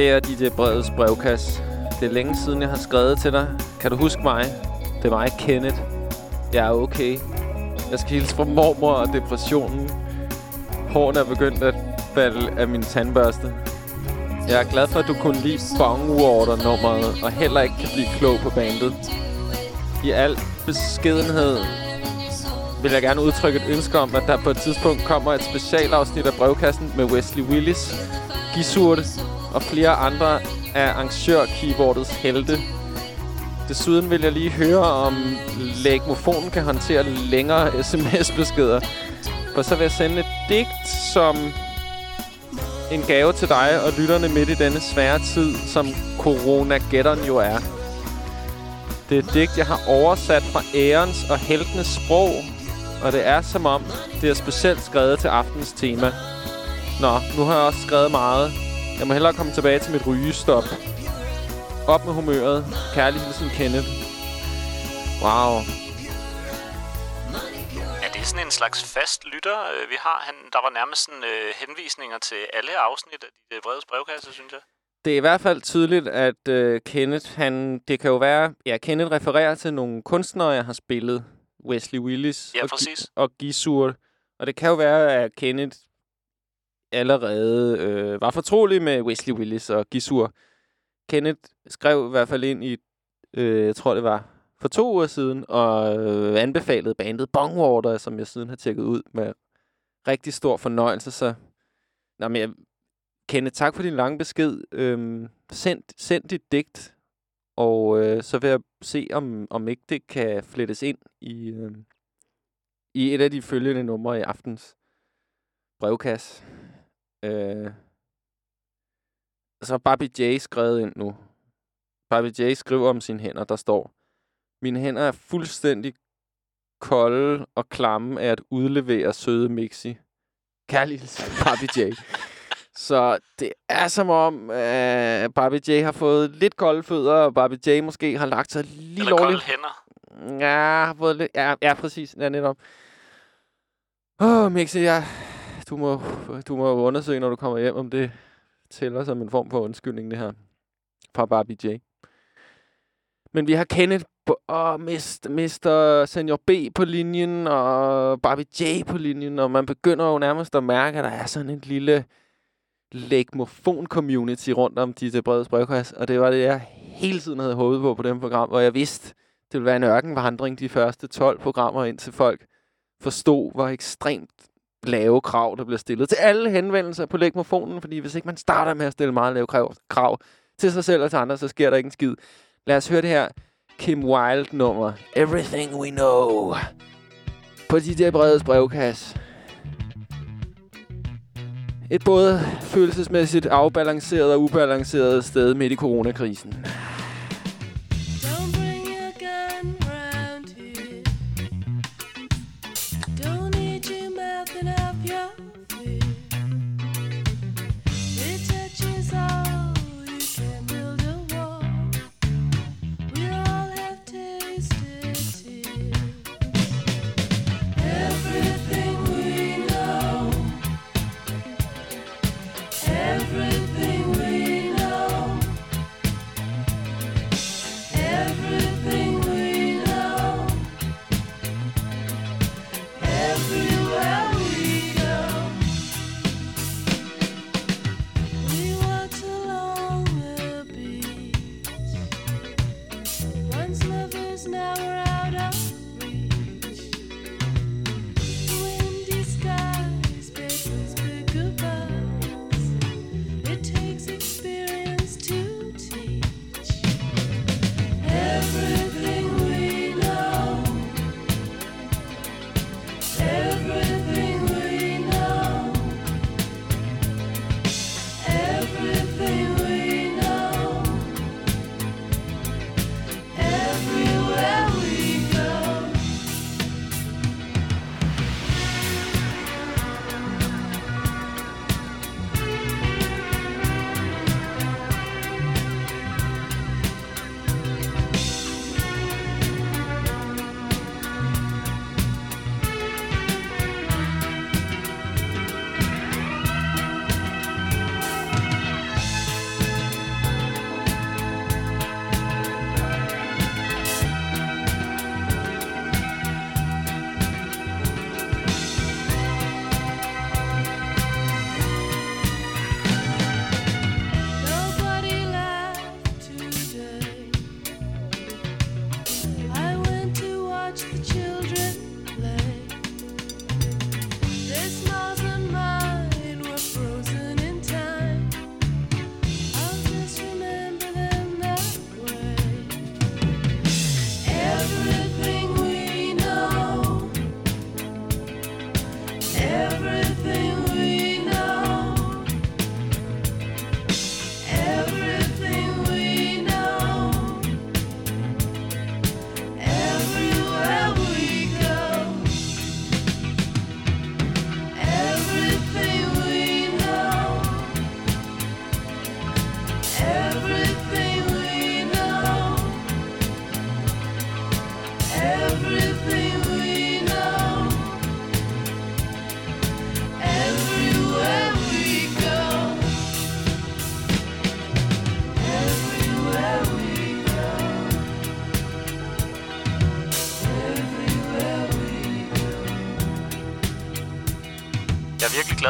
Speaker 5: Kære DJ Brevets brevkasse. Det er længe siden, jeg har skrevet til dig. Kan du huske mig? Det er mig, Kenneth. Jeg er okay. Jeg skal hilse fra mormor og depressionen. Hårene er begyndt at falde af min tandbørste. Jeg er glad for, at du kunne lide Bongwater-nummeret, og heller ikke kan blive klog på bandet. I al beskedenhed vil jeg gerne udtrykke et ønske om, at der på et tidspunkt kommer et specialafsnit af brevkassen med Wesley Willis, Gisurte og flere andre af arrangør-keyboardets helte. Desuden vil jeg lige høre, om lægmofonen kan håndtere længere sms-beskeder. For så vil jeg sende et digt som en gave til dig og lytterne midt i denne svære tid, som corona jo er. Det er et digt, jeg har oversat fra ærens og heltenes sprog, og det er som om, det er specielt skrevet til aftens tema. Nå, nu har jeg også skrevet meget. Jeg må hellere komme tilbage til mit rygestop. Op med humøret. Kærlig hilsen, Kenneth. Wow.
Speaker 7: Er det sådan en slags fast lytter, øh, vi har? Han, der var nærmest sådan, øh, henvisninger til alle afsnit af de brede brevkasse, synes jeg.
Speaker 5: Det er i hvert fald tydeligt, at øh, Kenneth, han, det kan jo være... Ja, Kenneth refererer til nogle kunstnere, jeg har spillet. Wesley Willis
Speaker 7: Ja,
Speaker 5: og,
Speaker 7: præcis.
Speaker 5: Og Gisur. Og det kan jo være, at Kenneth allerede øh, var fortrolig med Wesley Willis og Gisur. Kenneth skrev i hvert fald ind i, øh, jeg tror det var for to uger siden, og øh, anbefalede bandet Bongwater, som jeg siden har tjekket ud med rigtig stor fornøjelse. Så, nå, men jeg, Kenneth, tak for din lange besked. Øhm, send, send dit digt, og øh, så vil jeg se, om, om ikke det kan flettes ind i, øh, i et af de følgende numre i aftens brevkasse. Øh, så Barbie J skrevet ind nu. Barbie J skriver om sine hænder, der står, Mine hænder er fuldstændig kolde og klamme af at udlevere søde Mixi. Kærlig Barbie J. Så det er som om, øh, Barbie J har fået lidt kolde fødder, og Barbie J måske har lagt sig lige
Speaker 7: Eller
Speaker 5: lovligt.
Speaker 7: hænder.
Speaker 5: Ja, har fået lidt, ja, ja, præcis. Ja, netop. Åh, oh, Mixi, ja, du må, du må undersøge, når du kommer hjem, om det tæller som en form for undskyldning, det her. Fra Barbie J. Men vi har Kenneth og Mr. Senior B på linjen, og Barbie J på linjen, og man begynder jo nærmest at mærke, at der er sådan et lille legmofon-community rundt om DJ Breds brevkasse, og det var det, jeg hele tiden havde håbet på på dem program, hvor jeg vidste, det ville være en ørkenvandring de første 12 programmer, indtil folk forstod, hvor ekstremt lave krav, der bliver stillet til alle henvendelser på legmofonen, fordi hvis ikke man starter med at stille meget lave krav, krav til sig selv og til andre, så sker der ikke en skid. Lad os høre det her Kim Wilde-nummer. Everything We Know. På DJ Bredes brevkasse. Et både følelsesmæssigt afbalanceret og ubalanceret sted midt i coronakrisen.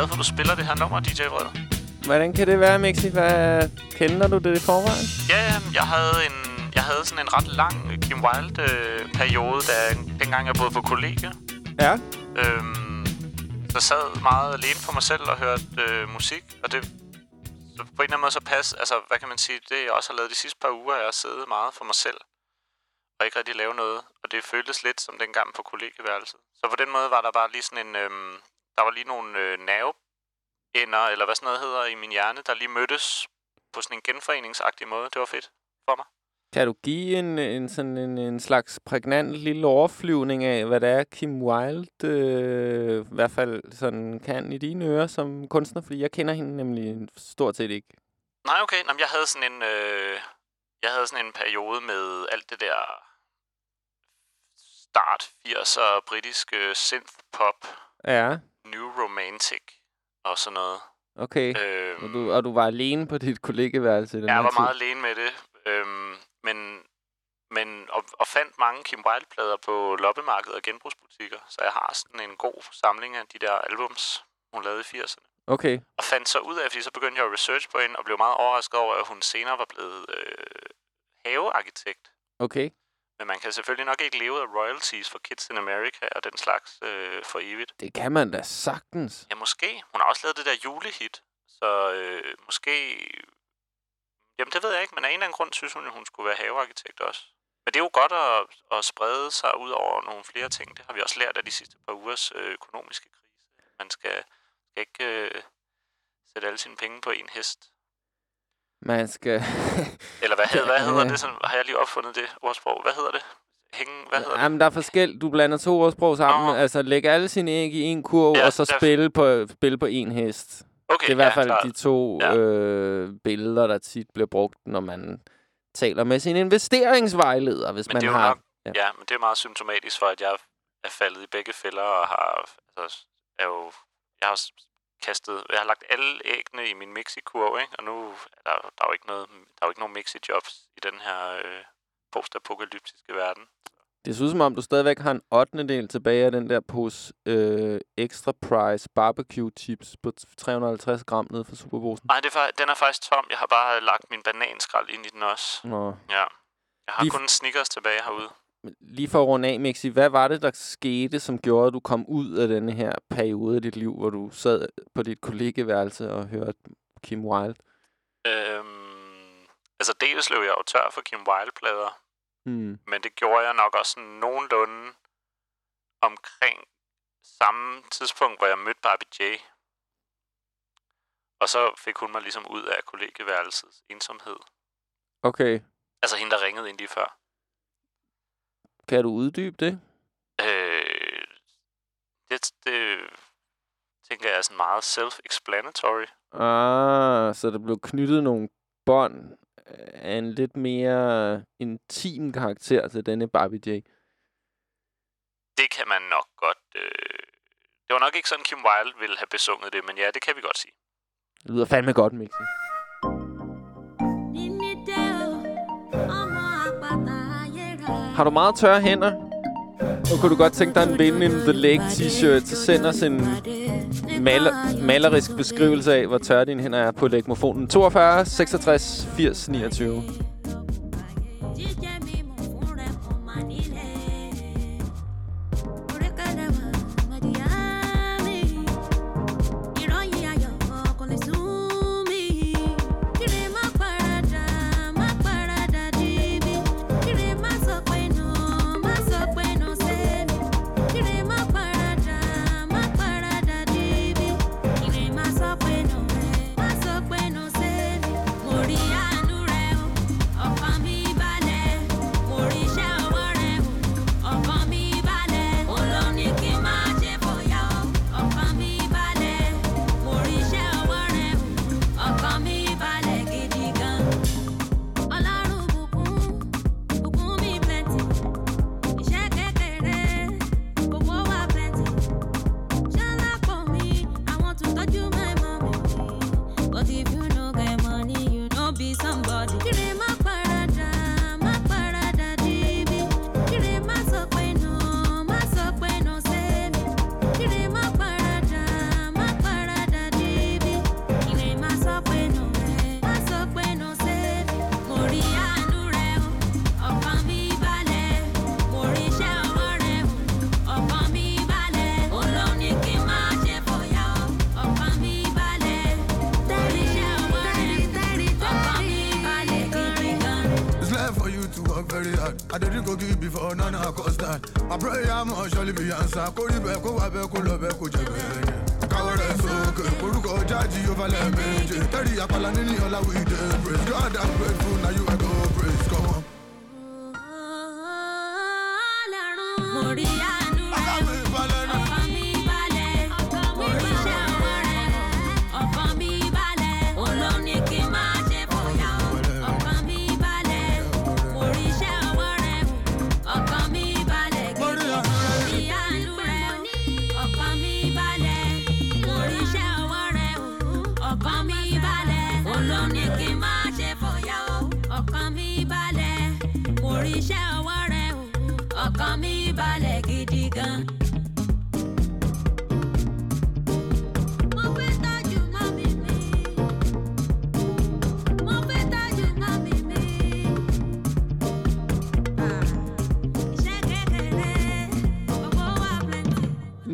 Speaker 7: Glad for, at du spiller det her nummer, DJ Vred.
Speaker 5: Hvordan kan det være, Mixi? Hvad, kender du det i forvejen?
Speaker 7: Ja, ja, jeg havde en, jeg havde sådan en ret lang Kim Wilde-periode, da, dengang jeg boede på kollegie.
Speaker 5: Ja.
Speaker 7: Øhm, så sad meget alene for mig selv og hørte øh, musik, og det så på en eller anden måde så pas, altså hvad kan man sige, det jeg også har lavet de sidste par uger, jeg har siddet meget for mig selv og ikke rigtig lave noget, og det føltes lidt som dengang på kollegeværelset. Så på den måde var der bare lige sådan en, øhm, der var lige nogle øh, nerveender, eller hvad sådan noget hedder i min hjerne, der lige mødtes på sådan en genforeningsagtig måde. Det var fedt for mig.
Speaker 5: Kan du give en, en, sådan en, en slags prægnant lille overflyvning af, hvad det er, Kim Wilde øh, i hvert fald sådan kan i dine ører som kunstner? Fordi jeg kender hende nemlig stort set ikke.
Speaker 7: Nej, okay. Nå, men jeg havde sådan en, øh, jeg havde sådan en periode med alt det der start 80'er britiske synth-pop,
Speaker 5: Ja,
Speaker 7: new romantic og sådan noget.
Speaker 5: okay.
Speaker 7: Øhm,
Speaker 5: Og du, og du var alene på dit kollegeværelse i den
Speaker 7: jeg var
Speaker 5: tid?
Speaker 7: meget alene med det, øhm, men, men og, og fandt mange Kim Wilde-plader på loppemarkeder og genbrugsbutikker, så jeg har sådan en god samling af de der albums, hun lavede i 80'erne.
Speaker 5: Okay.
Speaker 7: Og fandt så ud af, fordi så begyndte jeg at research på hende, og blev meget overrasket over, at hun senere var blevet øh, havearkitekt.
Speaker 5: Okay.
Speaker 7: Men man kan selvfølgelig nok ikke leve af royalties for Kids in America og den slags øh, for evigt.
Speaker 5: Det kan man da sagtens.
Speaker 7: Ja, måske. Hun har også lavet det der julehit, så øh, måske... Jamen, det ved jeg ikke, men af en eller anden grund synes hun, at hun skulle være havearkitekt også. Men det er jo godt at, at sprede sig ud over nogle flere ting. Det har vi også lært af de sidste par ugers øh, økonomiske krise. Man skal, skal ikke øh, sætte alle sine penge på en hest.
Speaker 5: Man skal...
Speaker 7: Eller hvad, hed, hvad hedder det? Sådan, har jeg lige opfundet det ordsprog? Hvad hedder det? Hænge, hvad hedder det?
Speaker 5: Jamen, der er forskel. Du blander to ordsprog sammen.
Speaker 7: Nå.
Speaker 5: Altså, læg alle sine æg i en kurv,
Speaker 7: Ja,
Speaker 5: og så spille på, spille på en hest.
Speaker 7: Okay,
Speaker 5: det er i hvert
Speaker 7: ja,
Speaker 5: fald
Speaker 7: klart.
Speaker 5: de to
Speaker 7: Ja.
Speaker 5: øh, billeder, der tit bliver brugt, når man taler med sin investeringsvejleder, hvis
Speaker 7: Men
Speaker 5: man
Speaker 7: det
Speaker 5: har...
Speaker 7: nok, ja. ja, men det er meget symptomatisk for, at jeg er faldet i begge fælder og har, altså, er jo, jeg har kastet, jeg har lagt alle æggene i min mixikurv, ikke? Og nu er der, der er jo ikke noget, der er jo ikke nogen mixi-jobs i den her øh, postapokalyptiske verden.
Speaker 5: Det synes som om, du stadigvæk har en 8. del tilbage af den der pose øh, extra price barbecue chips på 350 gram nede fra Superbrusen.
Speaker 7: Nej, det er, den er faktisk tom. Jeg har bare lagt min bananskrald ind i den også.
Speaker 5: Nå.
Speaker 7: Ja. Jeg har
Speaker 5: Lige
Speaker 7: kun Snickers tilbage herude.
Speaker 5: Lige for at runde af, Mixi, hvad var det, der skete, som gjorde, at du kom ud af denne her periode af dit liv, hvor du sad på dit kollegeværelse og hørte Kim Wilde?
Speaker 7: Øhm, altså dels løb jeg jo tør for Kim Wilde-plader,
Speaker 5: Hmm.
Speaker 7: men det gjorde jeg nok også nogenlunde omkring samme tidspunkt, hvor jeg mødte Barbie J. Og så fik hun mig ligesom ud af kollegeværelsets ensomhed.
Speaker 5: Okay.
Speaker 7: Altså hende, der ringede ind lige før.
Speaker 5: Kan du uddybe det?
Speaker 7: Øh, det, det tænker jeg er sådan meget self-explanatory.
Speaker 5: Ah, så der blev knyttet nogle bånd af en lidt mere intim karakter til denne Barbie J.
Speaker 7: Det kan man nok godt... Øh, det var nok ikke sådan, Kim Wilde ville have besunget det, men ja, det kan vi godt sige.
Speaker 5: Det lyder fandme godt, Mixi. Har du meget tørre hænder? Og kunne du godt tænke dig en Vinde in the Lake t-shirt, så send os en maler, malerisk beskrivelse af, hvor tørre dine hænder er på lægmofonen. 42 66 80 29.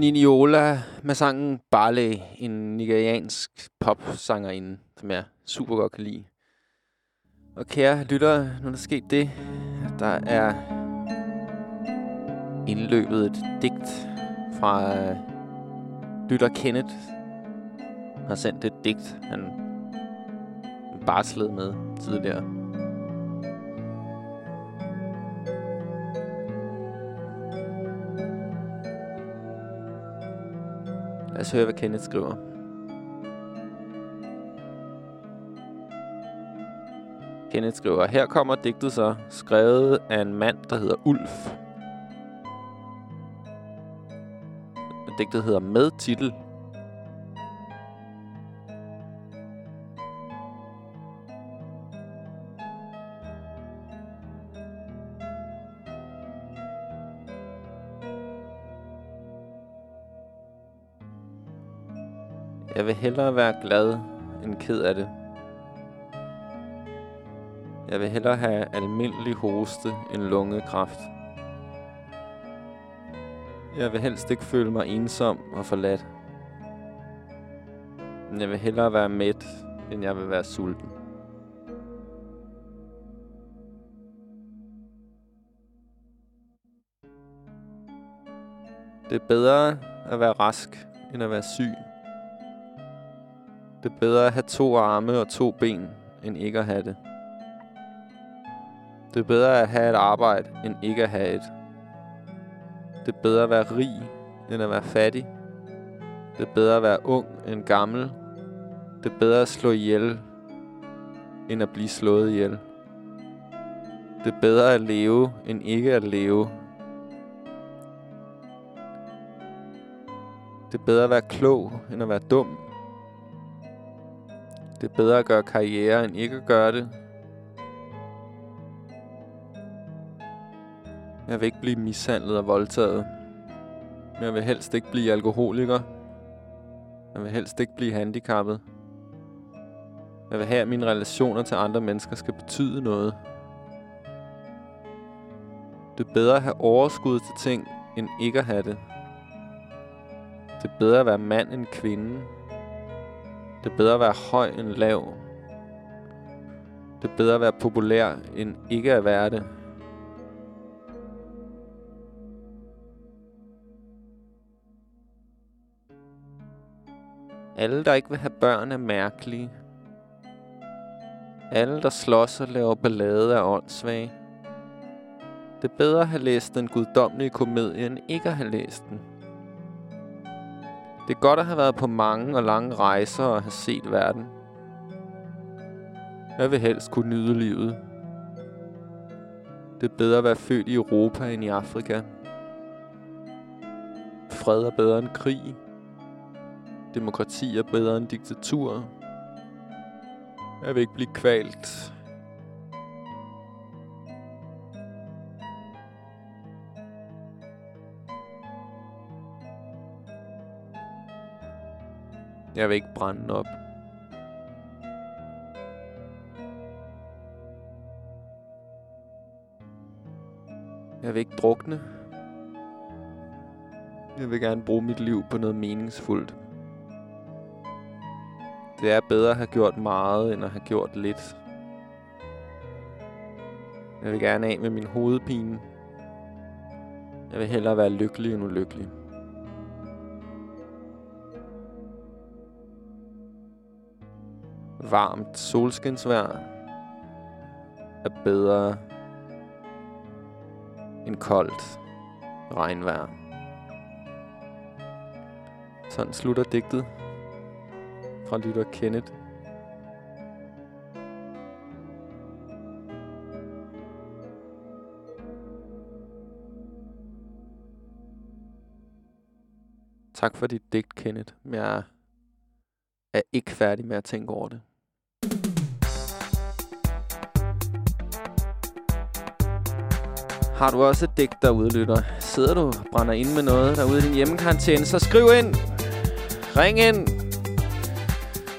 Speaker 5: Niniola med sangen Barley, en nigeriansk popsangerinde, som jeg super godt kan lide. Og kære lyttere, nu er der sket det, at der er indløbet et digt fra øh, lytter Kenneth. Han har sendt et digt, han barslede med tidligere. Lad os høre, hvad Kenneth skriver. Kenneth skriver, her kommer digtet så, skrevet af en mand, der hedder Ulf. Digtet hedder Med titel. Jeg vil hellere være glad end ked af det. Jeg vil hellere have almindelig hoste end lungekræft. Jeg vil helst ikke føle mig ensom og forladt. Men jeg vil hellere være mæt, end jeg vil være sulten. Det er bedre at være rask, end at være syg. Det er bedre at have to arme og to ben, end ikke at have det. Det er bedre at have et arbejde, end ikke at have et. Det er bedre at være rig, end at være fattig. Det er bedre at være ung end gammel. Det er bedre at slå ihjel, end at blive slået ihjel. Det er bedre at leve, end ikke at leve. Det er bedre at være klog, end at være dum. Det er bedre at gøre karriere, end ikke at gøre det. Jeg vil ikke blive mishandlet og voldtaget. Jeg vil helst ikke blive alkoholiker. Jeg vil helst ikke blive handicappet. Jeg vil have, at mine relationer til andre mennesker skal betyde noget. Det er bedre at have overskud til ting, end ikke at have det. Det er bedre at være mand end kvinde. Det er bedre at være høj end lav. Det er bedre at være populær end ikke at være det. Alle, der ikke vil have børn, er mærkelige. Alle, der slås og laver ballade, er åndssvage. Det er bedre at have læst den guddommelige komedie, end ikke at have læst den. Det er godt at have været på mange og lange rejser og have set verden. Jeg vil helst kunne nyde livet. Det er bedre at være født i Europa end i Afrika. Fred er bedre end krig. Demokrati er bedre end diktatur. Jeg vil ikke blive kvalt. Jeg vil ikke brænde op. Jeg vil ikke drukne. Jeg vil gerne bruge mit liv på noget meningsfuldt. Det er bedre at have gjort meget, end at have gjort lidt.
Speaker 10: Jeg vil gerne af med min hovedpine. Jeg vil hellere være lykkelig end ulykkelig. Varmt solskinsvejr er bedre end koldt regnvejr. Sådan slutter digtet fra lytter Kenneth. Tak for dit digt, Kenneth. Men jeg er ikke færdig med at tænke over det. Har du også et digt derude, lytter? Sidder du og brænder ind med noget derude i din hjemmekarantæne, så skriv ind. Ring ind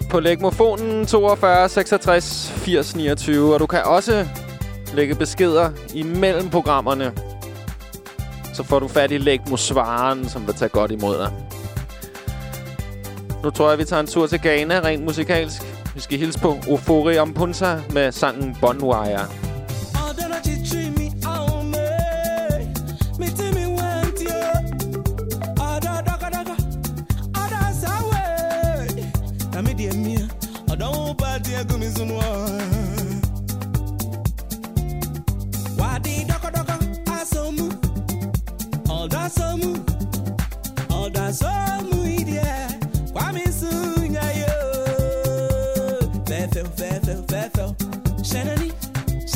Speaker 10: på lægmofonen 42 66 80 29. Og du kan også lægge beskeder imellem programmerne. Så får du fat i lægmosvaren, som vil tage godt imod dig. Nu tror jeg, vi tager en tur til Ghana, rent musikalsk. Vi skal hilse på Ofori Ampunsa med sangen Bonwire.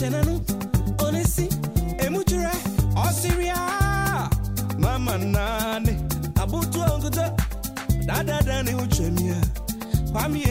Speaker 11: tenanu onesi emujure osiria. Mama nani abutu onguto dadada ni
Speaker 10: uchemia. Kwamie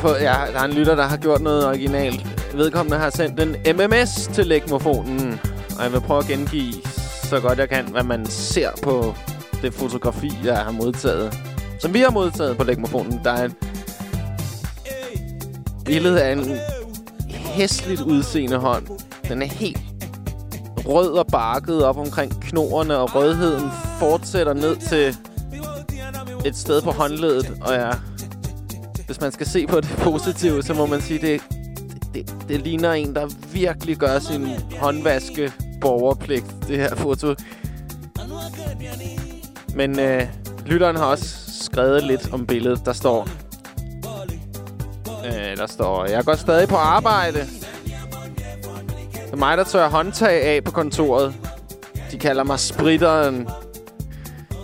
Speaker 10: fået, ja, der er en lytter, der har gjort noget originalt. Vedkommende har sendt en MMS til lægmofonen. Og jeg vil prøve at gengive så godt jeg kan, hvad man ser på det fotografi, jeg har modtaget. Som vi har modtaget på lægmofonen. Der er et billede af en hæsligt udseende hånd. Den er helt rød og barket op omkring knorene, og rødheden fortsætter ned til et sted på håndledet. Og jeg hvis man skal se på det positive, så må man sige, det, det, det ligner en, der virkelig gør sin håndvaske borgerpligt, det her foto. Men øh, lytteren har også skrevet lidt om billedet. Der står,
Speaker 5: Øh, der står, jeg går stadig på arbejde. Det er mig, der tør håndtag af på kontoret. De kalder mig spritteren.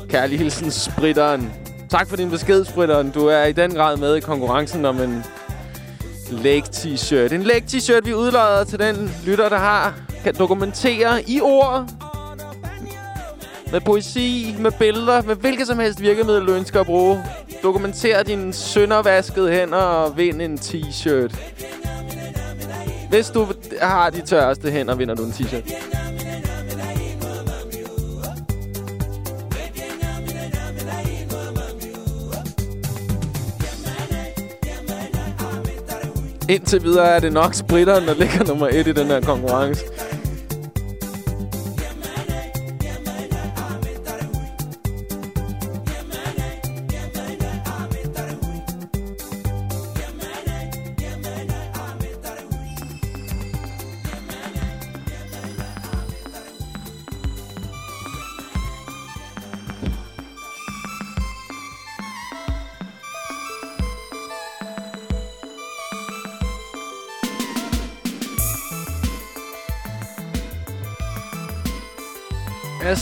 Speaker 5: Kærlig hilsen, spritteren. Tak for din besked, spritteren. Du er i den grad med i konkurrencen om en leg t-shirt. En leg t-shirt, vi udlader til den lytter, der har, kan dokumentere i ord, med poesi, med billeder, med hvilket som helst virkemiddel, du ønsker at bruge. Dokumenter dine søndervaskede hænder og vind en t-shirt. Hvis du har de tørreste hænder, vinder du en t-shirt. Indtil videre er det nok spritteren, der ligger nummer et i den her konkurrence.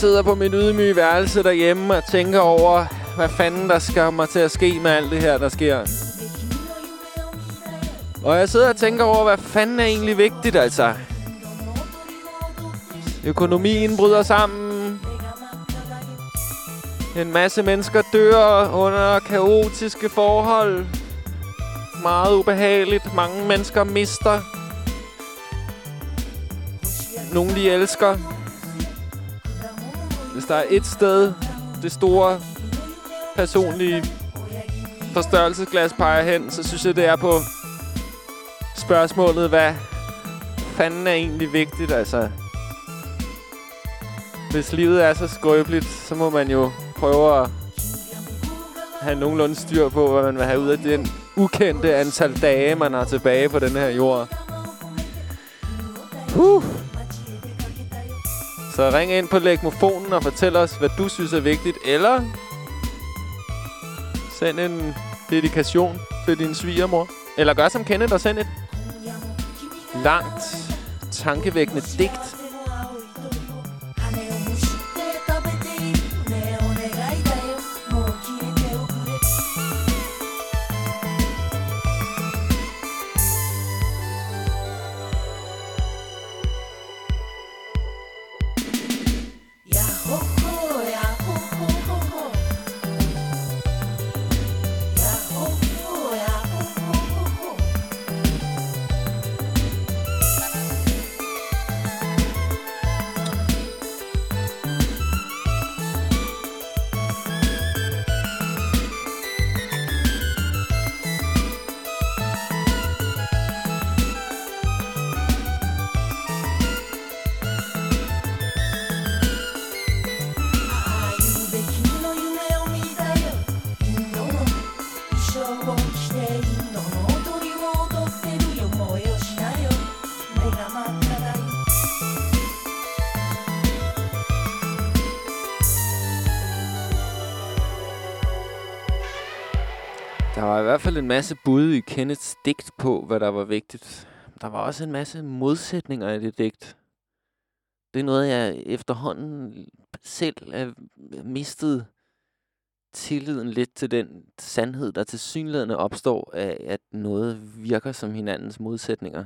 Speaker 5: Sidder på mit ydmyge værelse derhjemme og tænker over, hvad fanden der skal mig til at ske med alt det her, der sker. Og jeg sidder og tænker over, hvad fanden er egentlig vigtigt, altså. Økonomien bryder sammen. En masse mennesker dør under kaotiske forhold. Meget ubehageligt. Mange mennesker mister. Nogle de elsker. Hvis der er et sted, det store personlige forstørrelsesglas peger hen, så synes jeg, det er på spørgsmålet, hvad fanden er egentlig vigtigt, altså. Hvis livet er så skrøbeligt, så må man jo prøve at have nogenlunde styr på, hvad man vil have ud af den ukendte antal dage, man har tilbage på den her jord. Uh. Så ring ind på legmofonen og fortæl os, hvad du synes er vigtigt. Eller send en dedikation til din svigermor. Eller gør som Kenneth og send et langt, tankevækkende digt. Hvert fald en masse bud i Kenneths digt på, hvad der var vigtigt. Der var også en masse modsætninger i det digt. Det er noget, jeg efterhånden selv er mistet tilliden lidt til den sandhed, der til synlædende opstår af, at noget virker som hinandens modsætninger.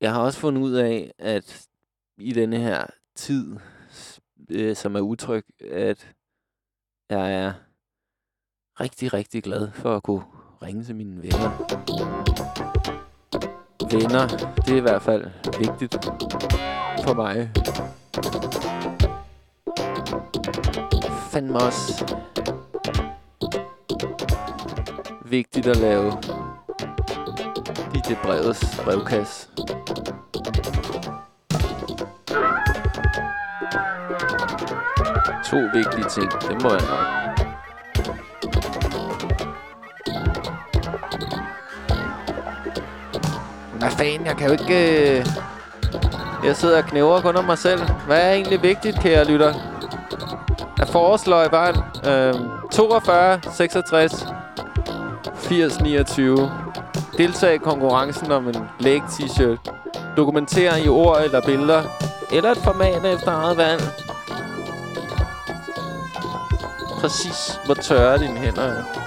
Speaker 5: Jeg har også fundet ud af, at i denne her tid, øh, som er utryg, at jeg er rigtig, rigtig glad for at kunne ringe til mine venner. Venner, det er i hvert fald vigtigt for mig. Fandme også vigtigt at lave DJ Brevets brevkasse. To vigtige ting, det må jeg nok. Hvad fanden, jeg kan jo ikke... Øh... Jeg sidder og knæver kun om mig selv. Hvad er egentlig vigtigt, kære lytter? Jeg foreslår bare øh, 42, 66, 80, 29. Deltag i konkurrencen om en læg t-shirt. Dokumenter i ord eller billeder. Eller et format efter eget valg. Præcis, hvor tørre dine hænder er.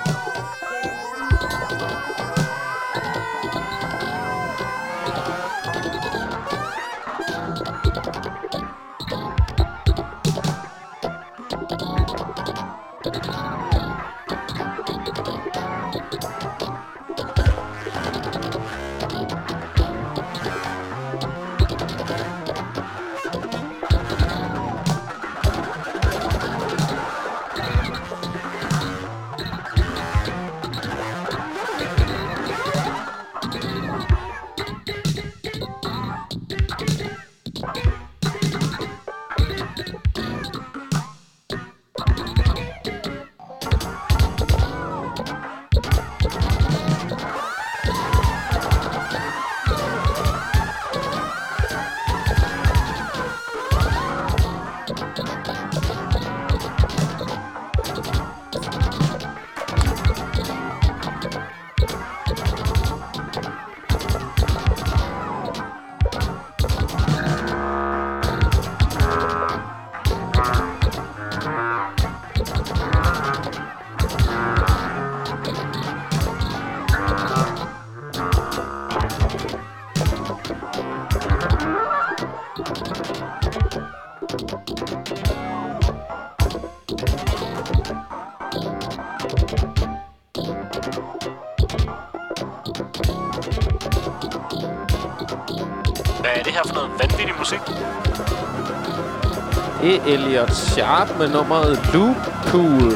Speaker 7: Det
Speaker 5: er Elliot Sharp med nummeret Loop Pool.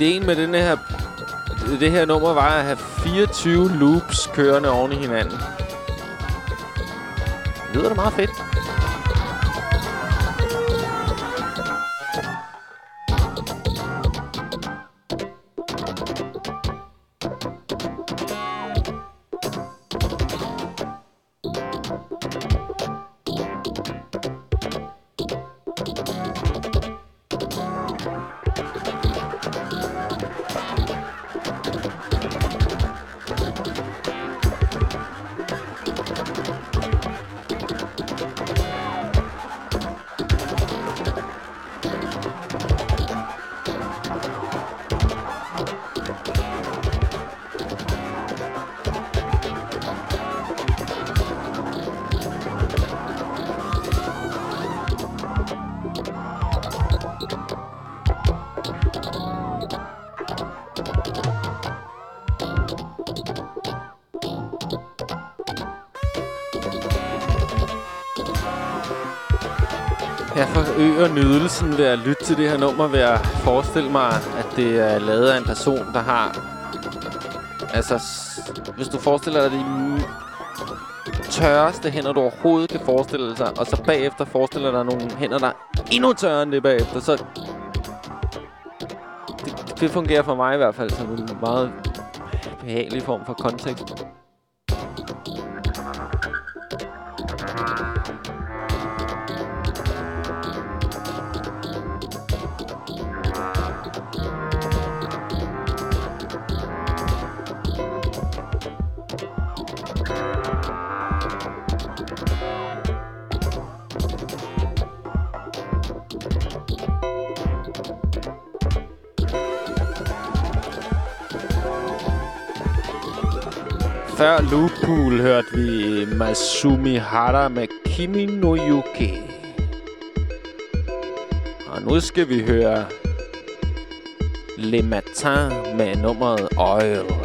Speaker 5: Ideen med den her, det her nummer var at have 24 loops kørende oven i hinanden. Lyder det meget fedt? Jeg forøger nydelsen ved at lytte til det her nummer, ved at forestille mig, at det er lavet af en person, der har... Altså, hvis du forestiller dig de tørreste hænder, du overhovedet kan forestille dig, og så bagefter forestiller dig nogle hænder, der er endnu tørre end det bagefter, så... Det, det fungerer for mig i hvert fald som en meget behagelig form for kontekst.
Speaker 12: Før hørte vi Masumi Hara med Kimi no Yuki. Og nu skal vi høre Le Matin med nummeret Oil.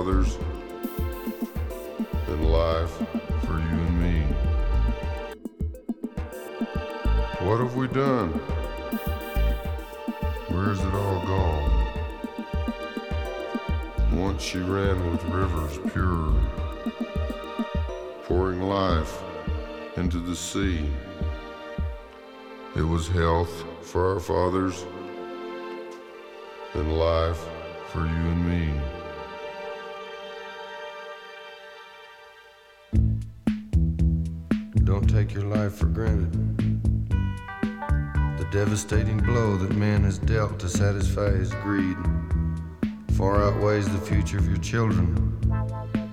Speaker 13: Fathers and life for you and me. What have we done? Where's it all gone? Once she ran with rivers pure, pouring life into the sea. It was health for our fathers
Speaker 14: devastating blow that man has dealt to satisfy his greed far outweighs the future of your children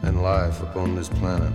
Speaker 14: and life upon this planet.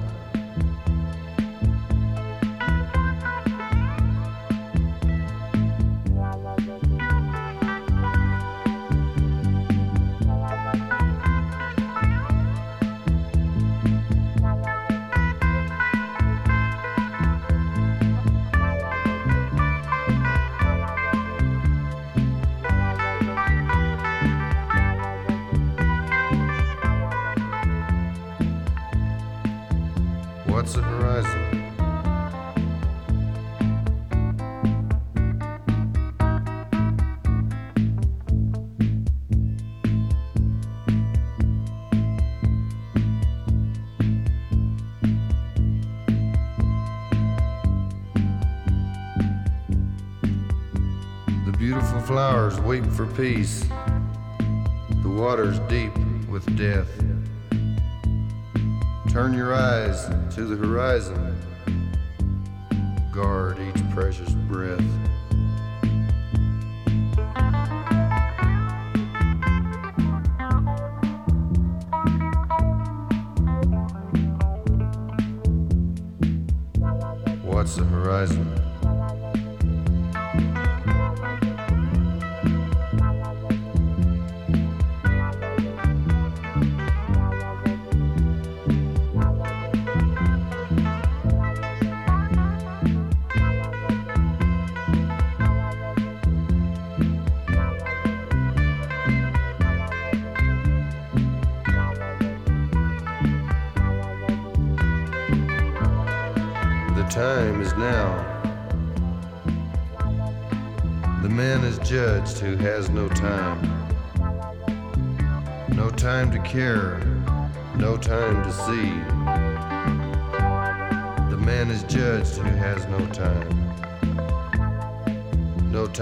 Speaker 14: Weep for peace. The water's deep with death. Turn your eyes to the horizon. Guard each precious breath.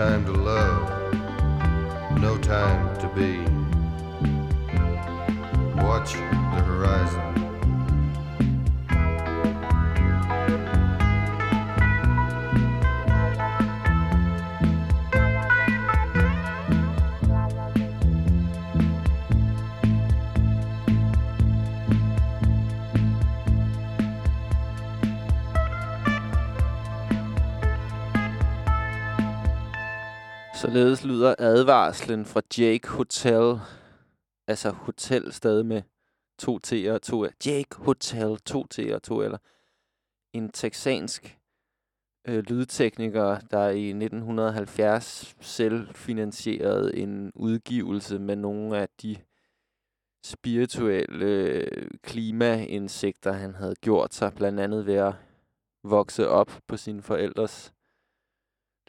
Speaker 14: Time to love, no time to be.
Speaker 5: Advarslen fra Jake Hotel. Altså hotel stadig med to T'er og to L'er. Jake Hotel, to T'er og to L'er. En texansk øh, lydtekniker, der i 1970 selv finansierede en udgivelse med nogle af de spirituelle øh, klimaindsigter, han havde gjort sig, blandt andet ved at vokse op på sine forældres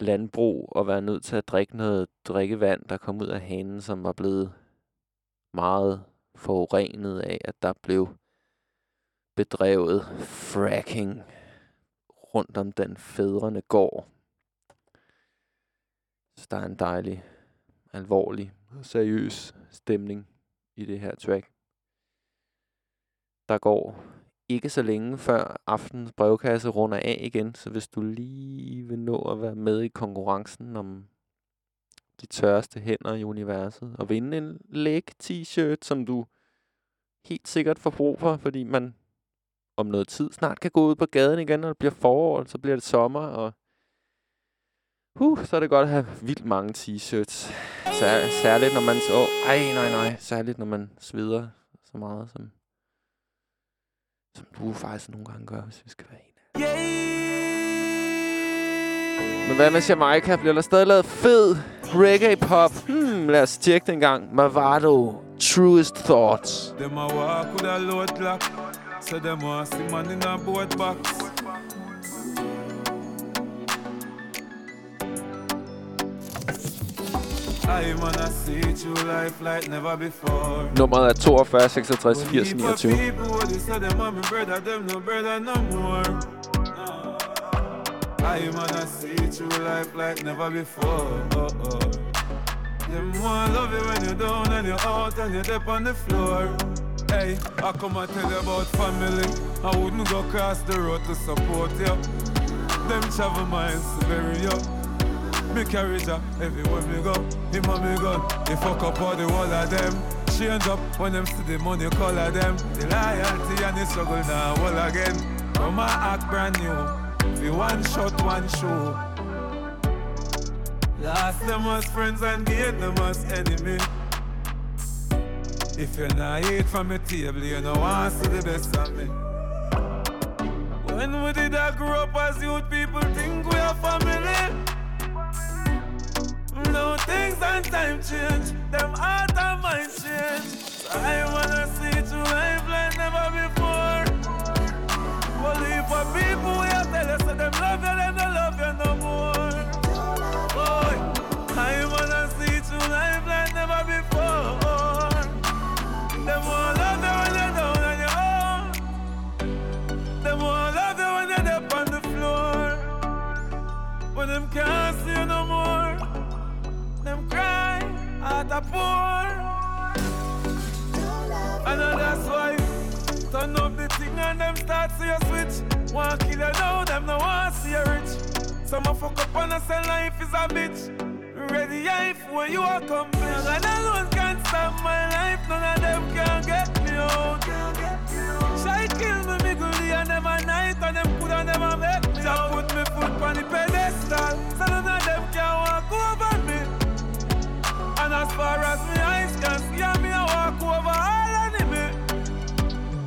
Speaker 5: landbrug og være nødt til at drikke noget drikkevand, der kom ud af hanen, som var blevet meget forurenet af, at der blev bedrevet fracking rundt om den fædrene gård. Så der er en dejlig, alvorlig, seriøs stemning i det her track. Der går ikke så længe før aftens brevkasse runder af igen, så hvis du lige vil nå at være med i konkurrencen om de tørreste hænder i universet, og vinde en læk t-shirt, som du helt sikkert får brug for, fordi man om noget tid snart kan gå ud på gaden igen, når det bliver forår, så bliver det sommer, og huh, så er det godt at have vildt mange t-shirts. Sær, særligt når man... Åh, oh, ej, nej, nej. Særligt når man sveder så meget, som, som du faktisk nogle gange gør, hvis vi skal være en Men hvad med Jamaica? Bliver der stadig lavet fed reggae-pop? Hmm, lad os tjekke den gang. Mavado, Truest Thoughts.
Speaker 15: Them a walk with a load lock. So them want see man in a boat box.
Speaker 5: Nummeret er 42 66 80 29.
Speaker 15: People what they say them are my brother, them no brother no more. I wanna see true life like never before. Oh, oh. Them want love you when you're down and you're out and you're deep on the floor. Hey, I come and tell you about family. I wouldn't go cross the road to support you. Them travel minds bury you. Me carry her everywhere me go. Him and me gun, they fuck up all the wall of them. Change up when them see the money color them. The loyalty and the struggle now all again. Come and act brand new. Be one shot, one show. Last them as friends and gain them as enemy. If you're not eat from the table, you know to see the best of me. When we did I grow up as youth, people think we are family. No things and time change, them heart and mind change. So I wanna see through life like never before. Only for people we have tell us that them love you, them don't love you no more. A. And that's why turn up the thing and them start see you switch. Kill you now, them no want see you rich. Some a fuck up and I say life is a bitch. Ready life when you are complete. And alone can't stop my life, none of them can get me out. Shy kill me,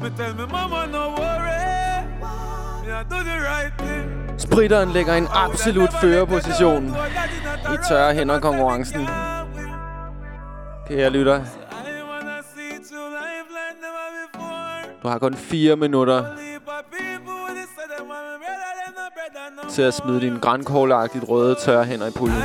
Speaker 15: Me tell me mama no worry, me a do the right thing.
Speaker 5: Spritteren lægger en absolut førerposition i tørre hænder konkurrencen. Kære lytter. Du har kun 4 minutter til at smide dine grænkålagtigt røde tørre hænder i puljen.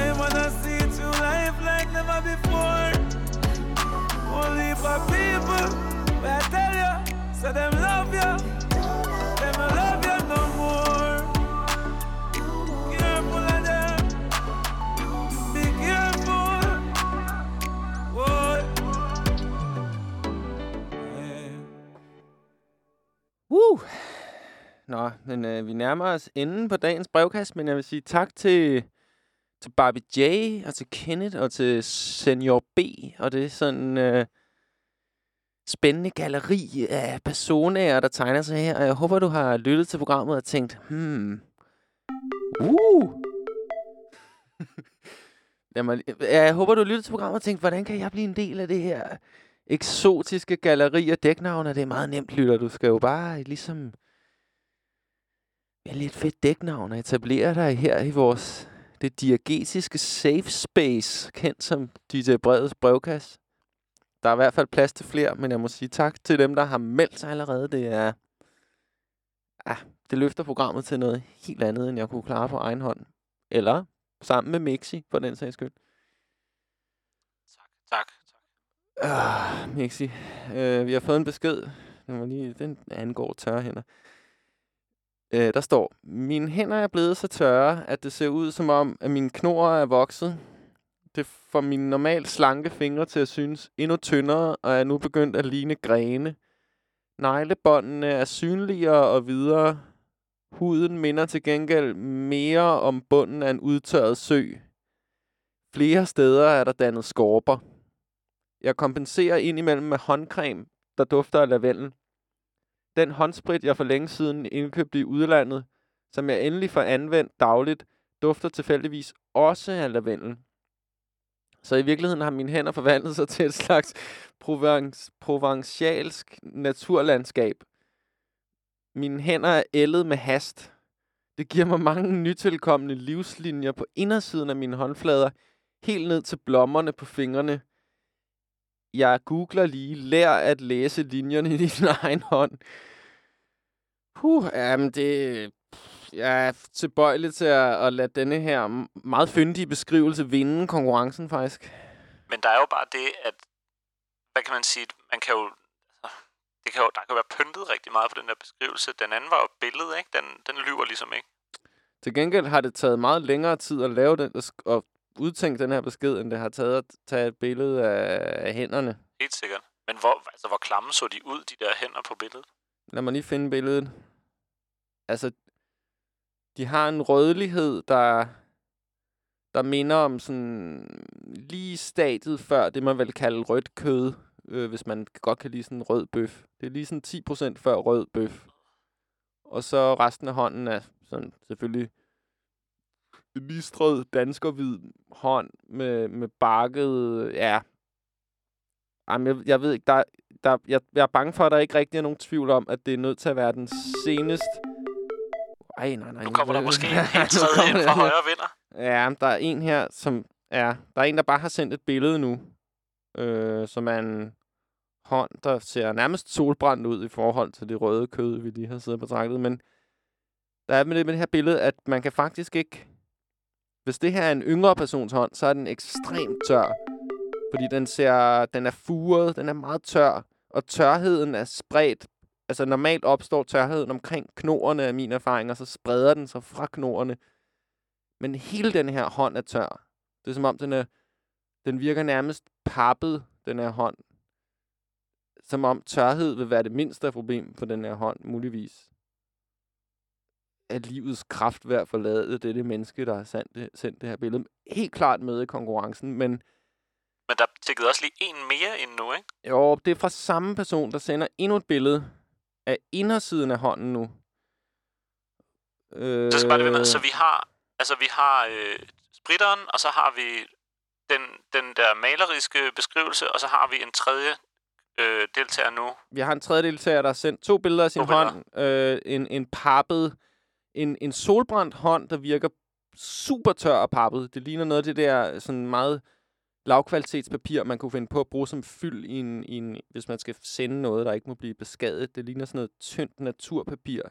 Speaker 5: Nå, men øh, vi nærmer os enden på dagens brevkast, men jeg vil sige tak til, til Barbie J, og til Kenneth, og til Senior B, og det er sådan øh, spændende galleri af personer, der tegner sig her, og jeg håber, du har lyttet til programmet og tænkt, hmm, uh! Jamen, jeg håber, du har lyttet til programmet og tænkt, hvordan kan jeg blive en del af det her eksotiske galleri af dæknavne? Det er meget nemt, lytter. Du skal jo bare ligesom vælge et fedt dæknavn og etablere dig her i vores det diagetiske safe space, kendt som DJ Breds brevkasse. Der er i hvert fald plads til flere, men jeg må sige tak til dem, der har meldt sig allerede. Det er... Ah, det løfter programmet til noget helt andet, end jeg kunne klare på egen hånd. Eller sammen med Mixi, for den sags skyld.
Speaker 7: Tak.
Speaker 5: Ah, Mixi. Øh, vi har fået en besked. Den, var lige, den angår tørre hænder. Øh, der står, mine hænder er blevet så tørre, at det ser ud som om, at mine knorer er vokset. Det får mine normalt slanke fingre til at synes endnu tyndere, og er nu begyndt at ligne grene. Neglebåndene er synligere og videre. Huden minder til gengæld mere om bunden af en udtørret sø. Flere steder er der dannet skorper. Jeg kompenserer indimellem med håndcreme, der dufter af lavendel. Den håndsprit, jeg for længe siden indkøbte i udlandet, som jeg endelig får anvendt dagligt, dufter tilfældigvis også af lavendel. Så i virkeligheden har mine hænder forvandlet sig til et slags provence, provencialsk naturlandskab. Mine hænder er ældet med hast. Det giver mig mange nytilkommende livslinjer på indersiden af mine håndflader, helt ned til blommerne på fingrene. Jeg googler lige, lær at læse linjerne i din egen hånd. Puh, jamen det... Jeg er tilbøjelig til at, at lade denne her meget fyndige beskrivelse vinde konkurrencen, faktisk.
Speaker 7: Men der er jo bare det, at... Hvad kan man sige? Man kan jo... Det kan jo, der kan jo være pyntet rigtig meget på den der beskrivelse. Den anden var jo billedet, ikke? Den, den lyver ligesom ikke.
Speaker 5: Til gengæld har det taget meget længere tid at lave den, og udtænke den her besked, end det har taget at tage et billede af, af hænderne.
Speaker 7: Helt sikkert. Men hvor, altså, hvor klamme så de ud, de der hænder på billedet?
Speaker 5: Lad mig lige finde billedet. Altså, de har en rødlighed, der, der minder om sådan lige stadiet før det, man vil kalde rødt kød, øh, hvis man godt kan lide sådan en rød bøf. Det er lige sådan 10% før rød bøf. Og så resten af hånden er sådan selvfølgelig listret danskerhvid hånd med, med bakket, ja. Jamen, jeg, jeg ved ikke, der, der, jeg, jeg er bange for, at der ikke rigtig er nogen tvivl om, at det er nødt til at være den seneste... Ej, nej, nej.
Speaker 7: Nu kommer der måske en helt tredje ind fra højre vinder.
Speaker 5: Ja, der er en her, som er... Der er en, der bare har sendt et billede nu, øh, som er en hånd, der ser nærmest solbrændt ud i forhold til det røde kød, vi lige har siddet og betragtet. Men der er med det, med det her billede, at man kan faktisk ikke... Hvis det her er en yngre persons hånd, så er den ekstremt tør. Fordi den ser, den er furet, den er meget tør, og tørheden er spredt. Altså normalt opstår tørheden omkring knoerne af min erfaring, og så spreder den sig fra knoerne. Men hele den her hånd er tør. Det er som om, den, er, den virker nærmest pappet, den her hånd. Som om tørhed vil være det mindste problem på den her hånd, muligvis. At livets kraft ved at forlade det, er det menneske, der har sendt det, sendt det her billede. Helt klart med i konkurrencen, men
Speaker 7: Men der tikkede også lige en mere ind nu, ikke?
Speaker 5: jo, det er fra samme person, der sender endnu et billede af indersiden af hånden nu. Øh,
Speaker 7: Så skal bare vide med. Så vi har, altså vi har øh, spritteren, og så har vi den, den der maleriske beskrivelse, og så har vi en tredje øh, deltager nu.
Speaker 5: Vi har en tredje deltager, der har sendt to billeder af sin
Speaker 7: To billeder.
Speaker 5: hånd. Øh, en, en pappet, en, en solbrændt hånd, der virker super tør og pappet. Det ligner noget af det der øh, sådan meget lavkvalitetspapir, man kunne finde på at bruge som fyld, i en, i en, hvis man skal sende noget, der ikke må blive beskadiget. Det ligner sådan noget tyndt naturpapir,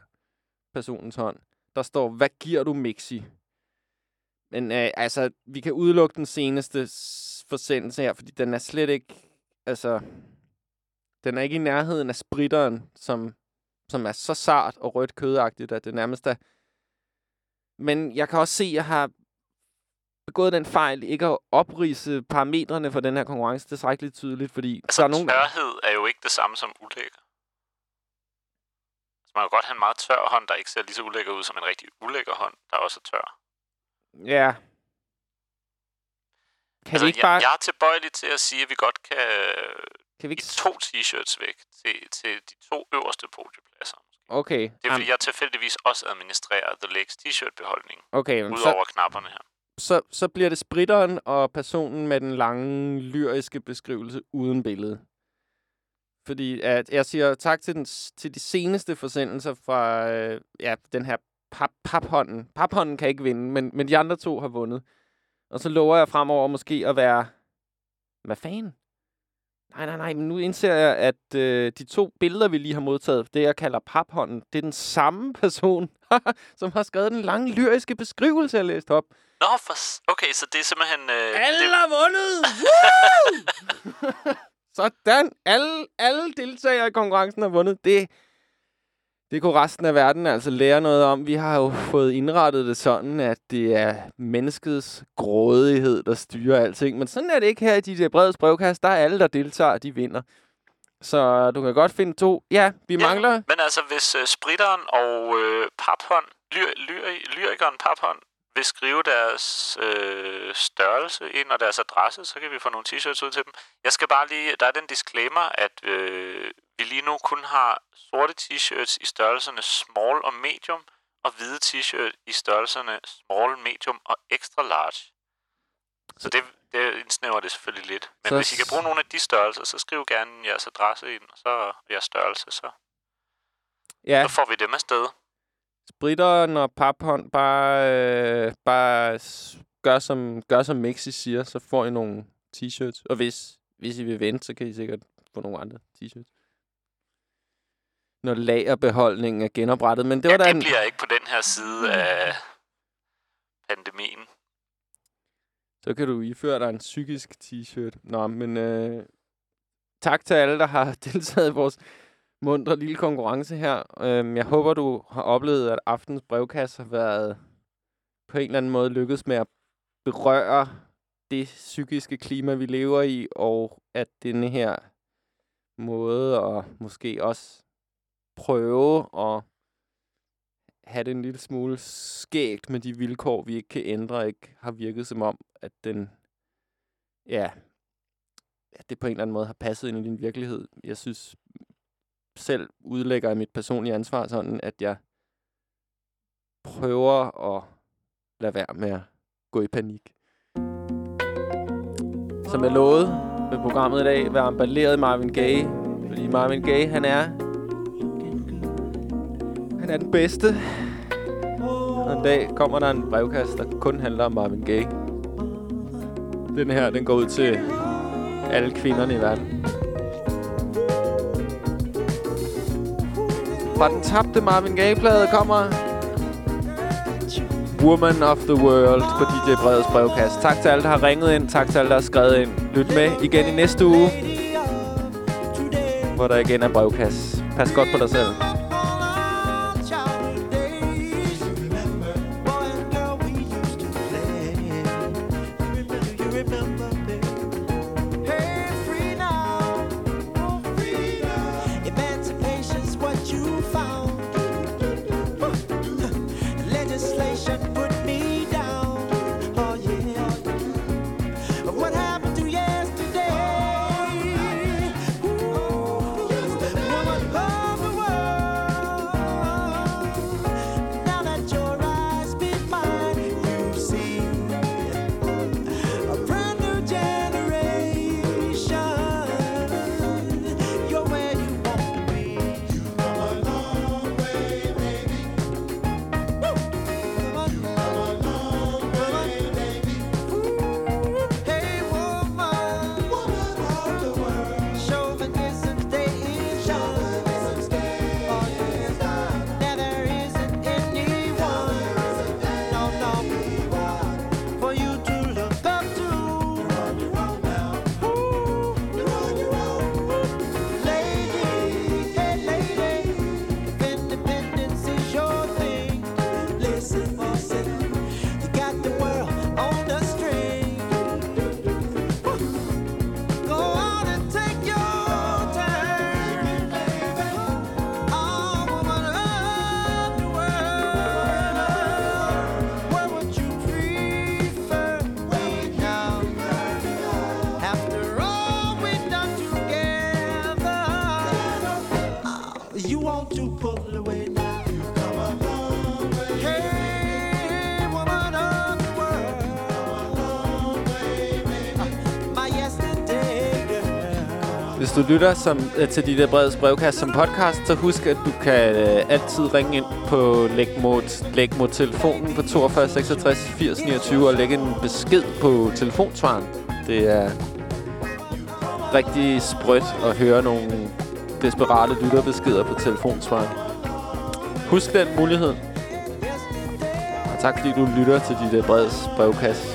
Speaker 5: personens hånd. Der står, hvad giver du, Mixi? Men øh, altså, vi kan udelukke den seneste forsendelse her, fordi den er slet ikke, altså, den er ikke i nærheden af spritteren, som, som er så sart og rødt kødagtigt, at det nærmest er... Men jeg kan også se, at jeg har begået den fejl, ikke at oprise parametrene for den her konkurrence tilstrækkeligt tydeligt, fordi
Speaker 7: Altså
Speaker 5: der er nogen...
Speaker 7: tørhed er jo ikke det samme som ulækker. Så man kan godt have en meget tør hånd, der ikke ser lige så ulækker ud som en rigtig ulækker hånd, der også er tør.
Speaker 5: Ja. Kan
Speaker 7: altså,
Speaker 5: vi ikke
Speaker 7: jeg,
Speaker 5: bare...
Speaker 7: jeg er tilbøjelig til at sige, at vi godt kan,
Speaker 5: Kan vi ikke...
Speaker 7: to t-shirts væk til, til de to øverste podiepladser.
Speaker 5: Okay.
Speaker 7: Det er, fordi jeg tilfældigvis også administrerer The Lakes t-shirt-beholdning.
Speaker 5: Okay, men
Speaker 7: Udover
Speaker 5: så-
Speaker 7: knapperne her.
Speaker 5: så, så bliver det spritteren og personen med den lange, lyriske beskrivelse uden billede. Fordi at jeg siger tak til, den, til de seneste forsendelser fra øh, ja, den her pap, paphånden. Paphånden kan ikke vinde, men, men de andre to har vundet. Og så lover jeg fremover måske at være... Hvad fanden? Nej, nej, nej, men nu indser jeg, at øh, de to billeder, vi lige har modtaget, det jeg kalder paphånden, det er den samme person, som har skrevet den lange lyriske beskrivelse, jeg læste op.
Speaker 7: Nå, for... Okay, så det er simpelthen... Øh,
Speaker 5: Alle
Speaker 7: det,
Speaker 5: har vundet! Sådan. Alle, alle deltagere i konkurrencen har vundet. Det, det kunne resten af verden altså lære noget om. Vi har jo fået indrettet det sådan, at det er menneskets grådighed, der styrer alting. Men sådan er det ikke her i DJ Breds brevkast. Der er alle, der deltager, de vinder. Så du kan godt finde to. Ja, vi ja. mangler...
Speaker 7: Men altså, hvis øh, spritteren og øh, paphånd, lyr, lyr, lyrikeren paphånd, vil skrive deres øh, størrelse ind og deres adresse, så kan vi få nogle t-shirts ud til dem. Jeg skal bare lige, der er den disclaimer, at øh, vi lige nu kun har sorte t-shirts i størrelserne small og medium, og hvide t-shirt i størrelserne small, medium og extra large. Så det, det indsnæver det selvfølgelig lidt. Men
Speaker 5: Så
Speaker 7: hvis I kan bruge nogle af de størrelser, så skriv gerne jeres adresse ind, og så jeres størrelse, så,
Speaker 5: Ja.
Speaker 7: så får vi dem afsted.
Speaker 5: Spritteren og paphånd bare, øh, bare gør, som, gør som Mixi siger, så får I nogle t-shirts. Og hvis, hvis I vil vente, så kan I sikkert få nogle andre t-shirts. Når lagerbeholdningen er genoprettet. Men det var
Speaker 7: ja,
Speaker 5: da
Speaker 7: det
Speaker 5: en...
Speaker 7: bliver ikke på den her side af pandemien.
Speaker 5: Så kan du iføre dig en psykisk t-shirt. Nå, men øh, tak til alle, der har deltaget i vores mundre lille konkurrence her. Øhm, jeg håber, du har oplevet, at aftens brevkasse har været på en eller anden måde lykkedes med at berøre det psykiske klima, vi lever i, og at denne her måde at måske også prøve at
Speaker 1: have det en lille smule skægt med de vilkår, vi ikke kan ændre, ikke har virket som om, at den, ja, at det på en eller anden måde har passet ind i din virkelighed. Jeg synes selv udlægger jeg mit personlige ansvar sådan, at jeg prøver at lade være med at gå i panik. Som jeg lovede med programmet i dag, være emballeret Marvin Gaye. Fordi Marvin Gaye, han er... Han er den bedste. Og en dag kommer der en brevkast, der kun handler om Marvin Gaye. Den her, den går ud til alle kvinderne i verden. Fra den tabte Marvin Gaye-plade kommer Woman of the World på DJ Breds brevkast. Tak til alle, der har ringet ind. Tak til alle, der har skrevet ind. Lyt med igen i næste uge, hvor der igen er brevkast. Pas godt på dig selv. Lytter som, øh, til de der breds brevkast som podcast, så husk, at du kan øh, altid ringe ind på lægmod-telefonen på 42 66 80 29 og lægge en besked på telefonsvaren. Det er rigtig sprødt at høre nogle desperate lytterbeskeder på telefonsvaren. Husk den mulighed. Og tak fordi du lytter til de der breds brevkast.